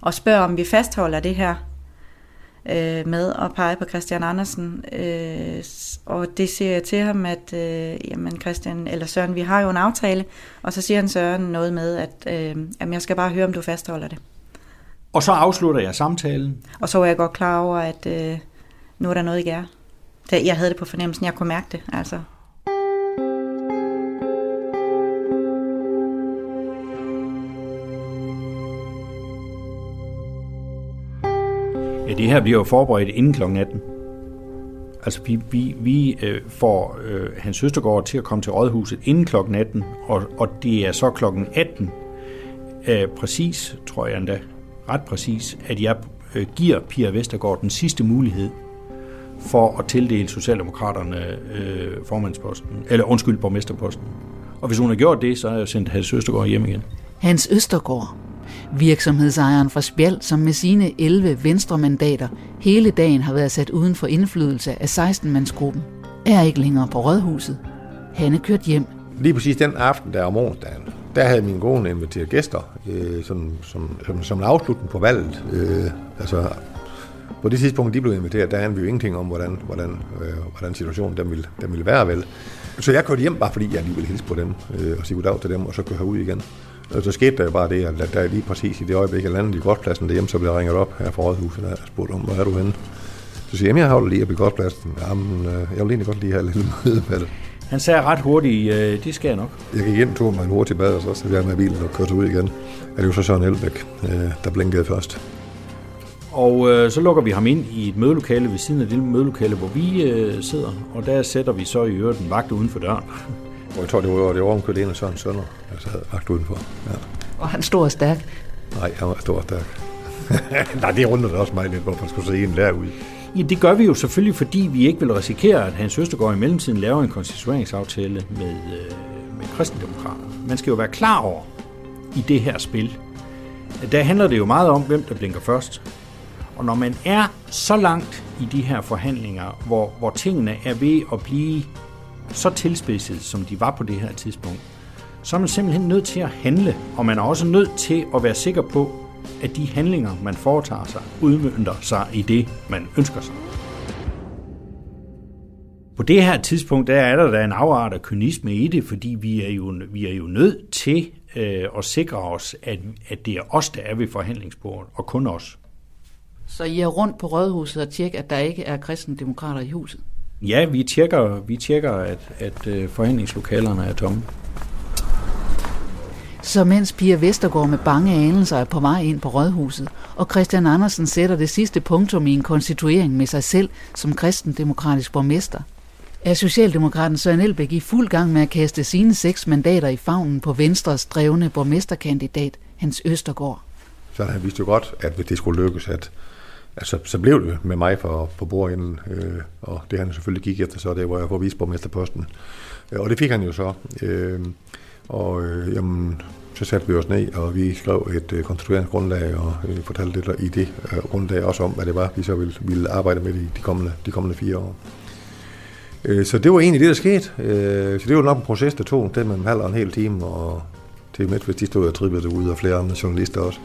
og spørger, om vi fastholder det her øh, med at pege på Christian Andersen. Øh, og det siger jeg til ham, at øh, jamen Christian, eller Søren, vi har jo en aftale, og så siger han Søren noget med, at øh, jamen jeg skal bare høre, om du fastholder det. Og så afslutter jeg samtalen. Og så var jeg godt klar over, at øh, nu er der noget i gær. Jeg havde det på fornemmelsen, jeg kunne mærke det. Altså. Ja, det her bliver jo forberedt inden kl. 18. Altså, vi, vi, vi øh, får øh, hans søstergård til at komme til rådhuset inden kl. 18, og, og det er så kl. 18, øh, præcis, tror jeg endda, ret præcis, at jeg øh, giver Pia Vestergaard den sidste mulighed for at tildele Socialdemokraterne øh, formandsposten, eller undskyld, borgmesterposten. Og hvis hun har gjort det, så har jeg sendt Hans Østergaard hjem igen. Hans Østergaard, virksomhedsejeren fra Spjald, som med sine 11 venstre mandater hele dagen har været sat uden for indflydelse af 16-mandsgruppen, er ikke længere på rådhuset. Han er kørt hjem. Lige præcis den aften der om onsdagen, der havde min kone inviteret gæster øh, som, som, som, som en afslutning på valget. Øh, altså, på det tidspunkt, de blev inviteret, der anede vi jo ingenting om, hvordan, hvordan, øh, hvordan situationen den ville, den ville være vel. Så jeg kørte hjem bare fordi, jeg lige ville hilse på dem øh, og sige goddag til dem, og så køre herud igen. Og så skete der jo bare det, at der lige præcis i det øjeblik, jeg landede i godspladsen derhjemme, så blev jeg ringet op her fra rådhuset, og spurgt om, hvor er du henne? Så siger jeg, jeg holder lige op i godspladsen. Jamen, øh, jeg vil egentlig godt lige have lidt møde med det. Han sagde ret hurtigt, øh, det skal jeg nok. Jeg gik ind, tog mig en hurtig bad, og så satte jeg med bilen og kørte ud igen. Er det jo så Søren Elbæk, øh, der blinkede først. Og øh, så lukker vi ham ind i et mødelokale ved siden af det mødelokale, hvor vi øh, sidder. Og der sætter vi så i øvrigt en vagt uden for døren. Og jeg tror, det var, det var omkørt en af Søren Sønder, der sad vagt udenfor. Ja. Og han stor og stærk. Nej, han var stor og stærk. Nej, det undrede også mig lidt, hvorfor man skulle se en derude. Ja, det gør vi jo selvfølgelig, fordi vi ikke vil risikere, at Hans Østergaard i mellemtiden laver en konstitueringsaftale med, øh, med kristendemokraterne. Man skal jo være klar over i det her spil, at der handler det jo meget om, hvem der blinker først. Og når man er så langt i de her forhandlinger, hvor, hvor tingene er ved at blive så tilspidset, som de var på det her tidspunkt, så er man simpelthen nødt til at handle, og man er også nødt til at være sikker på, at de handlinger, man foretager sig, udmyndter sig i det, man ønsker sig. På det her tidspunkt, der er der da en afart af kynisme i det, fordi vi er jo, vi er jo nødt til øh, at sikre os, at, at det er os, der er ved forhandlingsbordet, og kun os. Så I er rundt på rådhuset og tjekker, at der ikke er kristendemokrater i huset? Ja, vi tjekker, vi tjekker at, at øh, forhandlingslokalerne er tomme. Så mens Pia Vestergaard med bange anelser er på vej ind på rådhuset, og Christian Andersen sætter det sidste punktum i en konstituering med sig selv som kristendemokratisk borgmester, er Socialdemokraten Søren Elbæk i fuld gang med at kaste sine seks mandater i favnen på Venstres drevne borgmesterkandidat Hans Østergaard. Så han vidste jo godt, at hvis det skulle lykkes, at at så blev det med mig for, på bordenden, øh, og det han selvfølgelig gik efter, så det var jeg på viceborgmesterposten. Øh, og det fik han jo så. Øh, og øh, jamen, så satte vi os ned, og vi skrev et øh, konstitueringsgrundlag og øh, fortalte lidt i det øh, grundlag også om, hvad det var, vi så ville, ville arbejde med de, de, kommende, de kommende fire år. Øh, så det var egentlig det, der skete. Øh, så det var nok en proces, der tog det med en halv og en hel time, og til med, hvis de stod og trippede derude, og flere andre journalister også.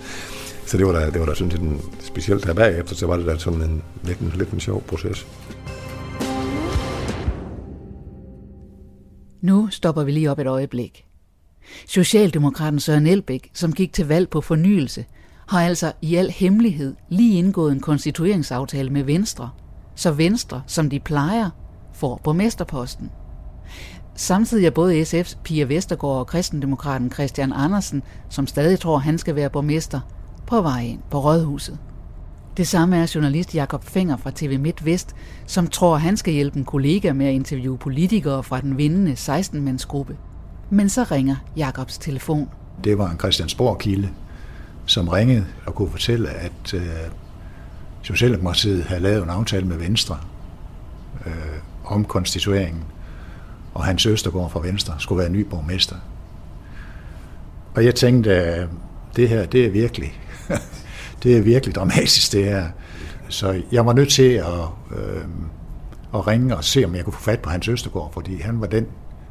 Så det var da, det var da sådan en specielt her bagefter, så var det da sådan en lidt, en, lidt en sjov proces. Nu stopper vi lige op et øjeblik. Socialdemokraten Søren Elbæk, som gik til valg på fornyelse, har altså i al hemmelighed lige indgået en konstitueringsaftale med Venstre, så Venstre, som de plejer, får borgmesterposten. Samtidig er både SF's Pia Vestergaard og kristendemokraten Christian Andersen, som stadig tror, han skal være borgmester, på vej ind på Rådhuset. Det samme er journalist Jakob Fenger fra TV MidtVest, som tror, han skal hjælpe en kollega med at interviewe politikere fra den vindende 16-mandsgruppe. Men så ringer Jakobs telefon. Det var en Christiansborg-kilde, som ringede og kunne fortælle, at øh, Socialdemokratiet havde lavet en aftale med Venstre øh, om konstitueringen, og Hans Østergaard fra Venstre skulle være ny borgmester. Og jeg tænkte, at det her, det er virkelig, det er virkelig dramatisk, det her. Så jeg var nødt til at, øh, at ringe og se, om jeg kunne få fat på Hans Østergaard, fordi han var den,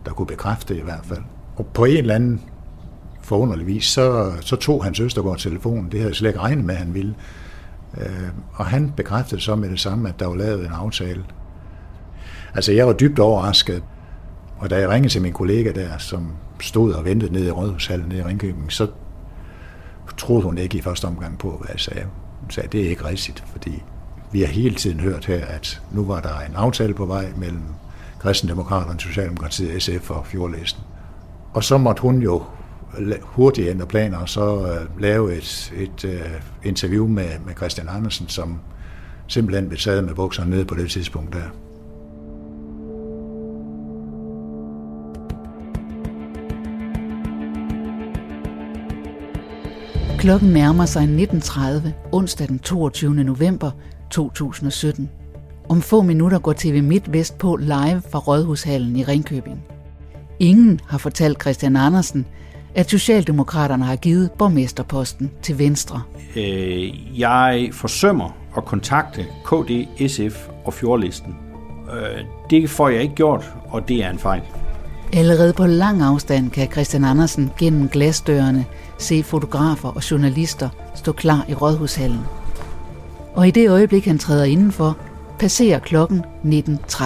der kunne bekræfte det i hvert fald. Og på en eller anden forunderlig vis, så, så tog Hans Østergaard telefonen. Det havde jeg slet ikke regnet med, at han ville. Øh, og han bekræftede så med det samme, at der var lavet en aftale. Altså, jeg var dybt overrasket. Og da jeg ringede til min kollega der, som stod og ventede nede i Rådhushallen nede i Ringkøbing, så troede hun ikke i første omgang på, hvad jeg sagde. Hun sagde, det er ikke rigtigt, fordi vi har hele tiden hørt her, at nu var der en aftale på vej mellem Kristendemokraterne, Socialdemokratiet, SF og Fjordlæsten. Og så måtte hun jo hurtigt ændre planer og så uh, lave et, et uh, interview med, med Christian Andersen, som simpelthen blev taget med bukserne nede på det tidspunkt der. Klokken nærmer sig 19.30 onsdag den 22. november 2017. Om få minutter går TV MidtVest på live fra Rådhushallen i Ringkøbing. Ingen har fortalt Christian Andersen, at Socialdemokraterne har givet borgmesterposten til Venstre. Øh, jeg forsømmer at kontakte KD, SF og Fjordlisten. Øh, det får jeg ikke gjort, og det er en fejl. Allerede på lang afstand kan Christian Andersen gennem glasdørene se fotografer og journalister stå klar i Rådhushallen. Og i det øjeblik, han træder indenfor, passerer klokken 19.30.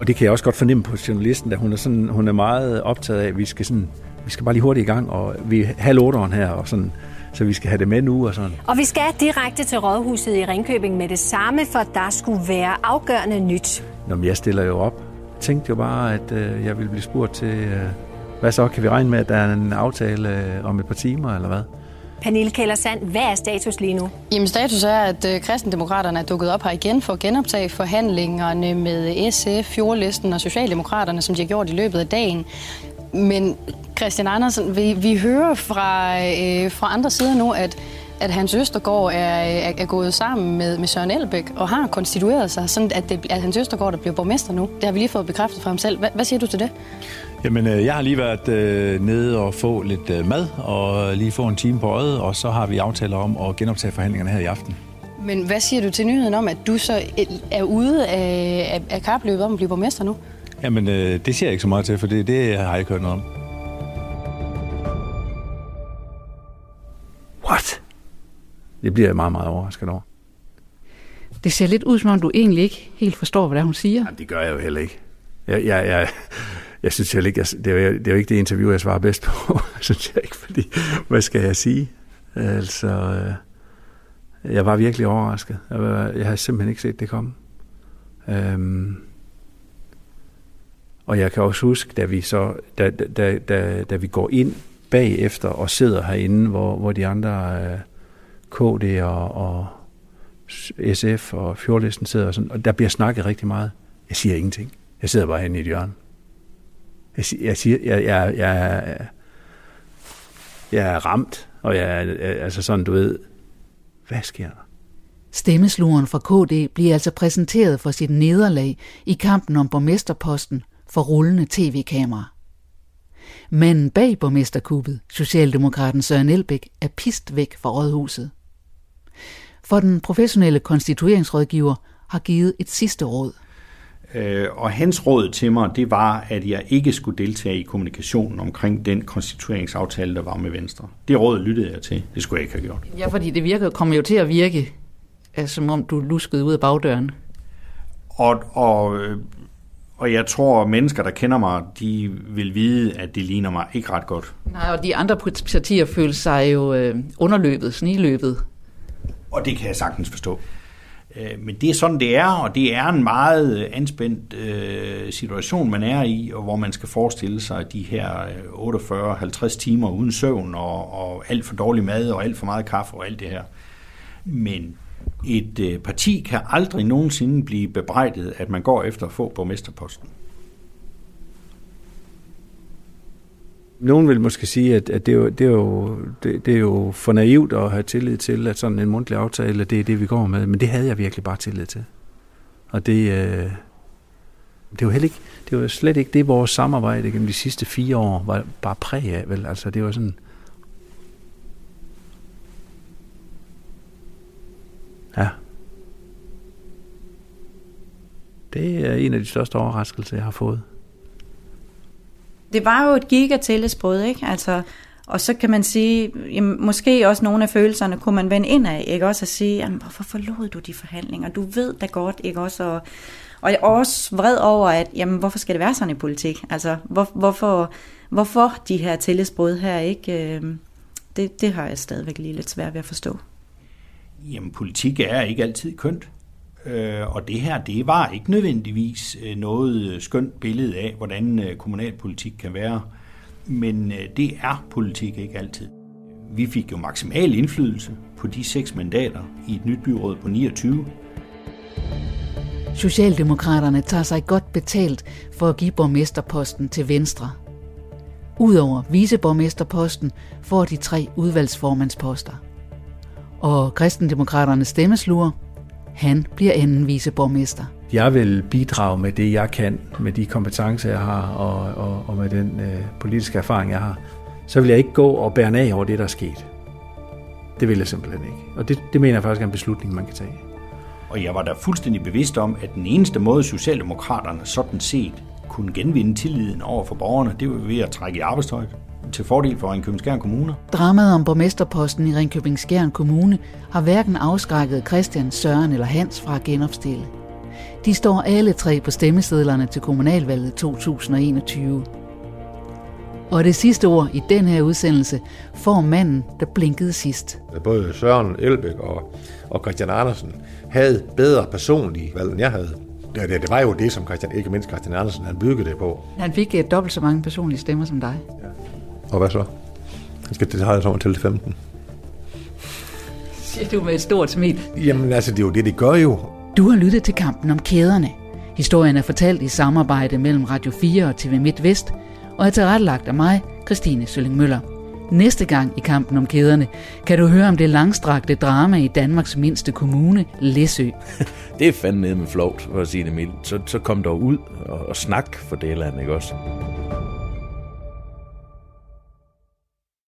Og det kan jeg også godt fornemme på journalisten, at hun er, sådan, hun er meget optaget af, at vi skal, sådan, vi skal bare lige hurtigt i gang, og vi er halv her, og sådan, så vi skal have det med nu og sådan. Og vi skal direkte til Rådhuset i Ringkøbing med det samme, for der skulle være afgørende nyt. Nå, men jeg stiller jo op tænkte jo bare, at øh, jeg ville blive spurgt til, øh, hvad så, kan vi regne med, at der er en aftale øh, om et par timer, eller hvad? Pernille Kæller Sand, hvad er status lige nu? Jamen status er, at øh, kristendemokraterne er dukket op her igen for at genoptage forhandlingerne med SF, Fjordlisten og Socialdemokraterne, som de har gjort i løbet af dagen. Men Christian Andersen, vi, vi hører fra, øh, fra andre sider nu, at at Hans Østergaard er, er, er gået sammen med, med Søren Elbæk og har konstitueret sig, sådan at, det, at Hans Østergaard der bliver borgmester nu. Det har vi lige fået bekræftet fra ham selv. Hvad, hvad siger du til det? Jamen, øh, jeg har lige været øh, nede og få lidt øh, mad, og lige få en time på øjet, og så har vi aftaler om at genoptage forhandlingerne her i aften. Men hvad siger du til nyheden om, at du så er ude af, af, af kapløbet om at blive borgmester nu? Jamen, øh, det siger jeg ikke så meget til, for det, det har jeg ikke hørt noget om. Det bliver jeg meget, meget overrasket over. Det ser lidt ud, som om du egentlig ikke helt forstår, hvad hun siger. Jamen, det gør jeg jo heller ikke. Jeg, jeg, jeg, jeg synes heller ikke, jeg, det, er det er jo ikke det interview, jeg svarer bedst på, synes jeg ikke, fordi, hvad skal jeg sige? Altså, øh, jeg var virkelig overrasket. Jeg, var, jeg havde simpelthen ikke set det komme. Øhm, og jeg kan også huske, da vi så, da, da, da, da vi går ind bagefter og sidder herinde, hvor, hvor de andre øh, KD og, og SF og Fjordlisten sidder og sådan, og der bliver snakket rigtig meget. Jeg siger ingenting. Jeg sidder bare henne i et hjørne. Jeg, jeg siger, jeg, jeg, jeg, jeg er ramt, og jeg er altså sådan, du ved, hvad sker der? Stemmesluren fra KD bliver altså præsenteret for sit nederlag i kampen om borgmesterposten for rullende tv-kamera. Manden bag borgmesterkuppet, Socialdemokraten Søren Elbæk, er pist væk fra rådhuset. For den professionelle konstitueringsrådgiver har givet et sidste råd. Øh, og hans råd til mig, det var, at jeg ikke skulle deltage i kommunikationen omkring den konstitueringsaftale, der var med Venstre. Det råd lyttede jeg til. Det skulle jeg ikke have gjort. Ja, fordi det virker, kommer jo til at virke, altså, som om du luskede ud af bagdøren. Og, og, og jeg tror, at mennesker, der kender mig, de vil vide, at det ligner mig ikke ret godt. Nej, og de andre partier føler sig jo øh, underløbet, sniløbet. Og det kan jeg sagtens forstå. Øh, men det er sådan, det er, og det er en meget øh, anspændt øh, situation, man er i, og hvor man skal forestille sig de her øh, 48-50 timer uden søvn, og, og alt for dårlig mad, og alt for meget kaffe, og alt det her. Men et parti kan aldrig nogensinde blive bebrejdet, at man går efter at få borgmesterposten. Nogen vil måske sige, at, at det, er jo, det, er jo, det, det er jo for naivt at have tillid til, at sådan en mundtlig aftale, det er det, vi går med. Men det havde jeg virkelig bare tillid til. Og det, øh, det var heller ikke, det var slet ikke det, vores samarbejde gennem de sidste fire år var bare præg af, vel? Altså, det var sådan... Ja. Det er en af de største overraskelser, jeg har fået det var jo et gigatillidsbrud, ikke? Altså, og så kan man sige, jamen, måske også nogle af følelserne kunne man vende ind af, ikke? Også at sige, jamen, hvorfor forlod du de forhandlinger? Du ved da godt, ikke? Også, og, og jeg er også vred over, at jamen, hvorfor skal det være sådan i politik? Altså, hvor, hvorfor, hvorfor de her tillidsbrud her, ikke? Øhm, det, det har jeg stadigvæk lige lidt svært ved at forstå. Jamen, politik er ikke altid kønt. Øh, og det her, det var ikke nødvendigvis øh, noget skønt billede af, hvordan øh, kommunalpolitik kan være. Men øh, det er politik ikke altid. Vi fik jo maksimal indflydelse på de seks mandater i et nyt byråd på 29. Socialdemokraterne tager sig godt betalt for at give borgmesterposten til Venstre. Udover viceborgmesterposten får de tre udvalgsformandsposter. Og kristendemokraternes stemmesluger han bliver anden viceborgmester. Jeg vil bidrage med det, jeg kan, med de kompetencer, jeg har, og, og, og med den øh, politiske erfaring, jeg har. Så vil jeg ikke gå og bære af over det, der er sket. Det vil jeg simpelthen ikke. Og det, det mener jeg faktisk er en beslutning, man kan tage. Og jeg var da fuldstændig bevidst om, at den eneste måde, Socialdemokraterne sådan set kunne genvinde tilliden over for borgerne, det var ved at trække i arbejdstøjet til fordel for Ringkøbing Skjern Kommune. Dramaet om borgmesterposten i Ringkøbing Skjern Kommune har hverken afskrækket Christian, Søren eller Hans fra at genopstille. De står alle tre på stemmesedlerne til kommunalvalget 2021. Og det sidste ord i den her udsendelse får manden, der blinkede sidst. Både Søren Elbæk og, og Christian Andersen havde bedre personlige valg, end jeg havde. det, det, det var jo det, som Christian, ikke mindst Christian Andersen, han byggede det på. Han fik dobbelt så mange personlige stemmer som dig. Og hvad så? Han skal det har jeg til 15. Siger du med et stort smil. Jamen altså, det er jo det, det gør jo. Du har lyttet til kampen om kæderne. Historien er fortalt i samarbejde mellem Radio 4 og TV MidtVest, og er tilrettelagt af mig, Christine Sølling Møller. Næste gang i kampen om kæderne kan du høre om det langstrakte drama i Danmarks mindste kommune, Læsø. det er fandme med flovt, for at sige det mildt. Så, så kom der ud og, og snak for det land, ikke også?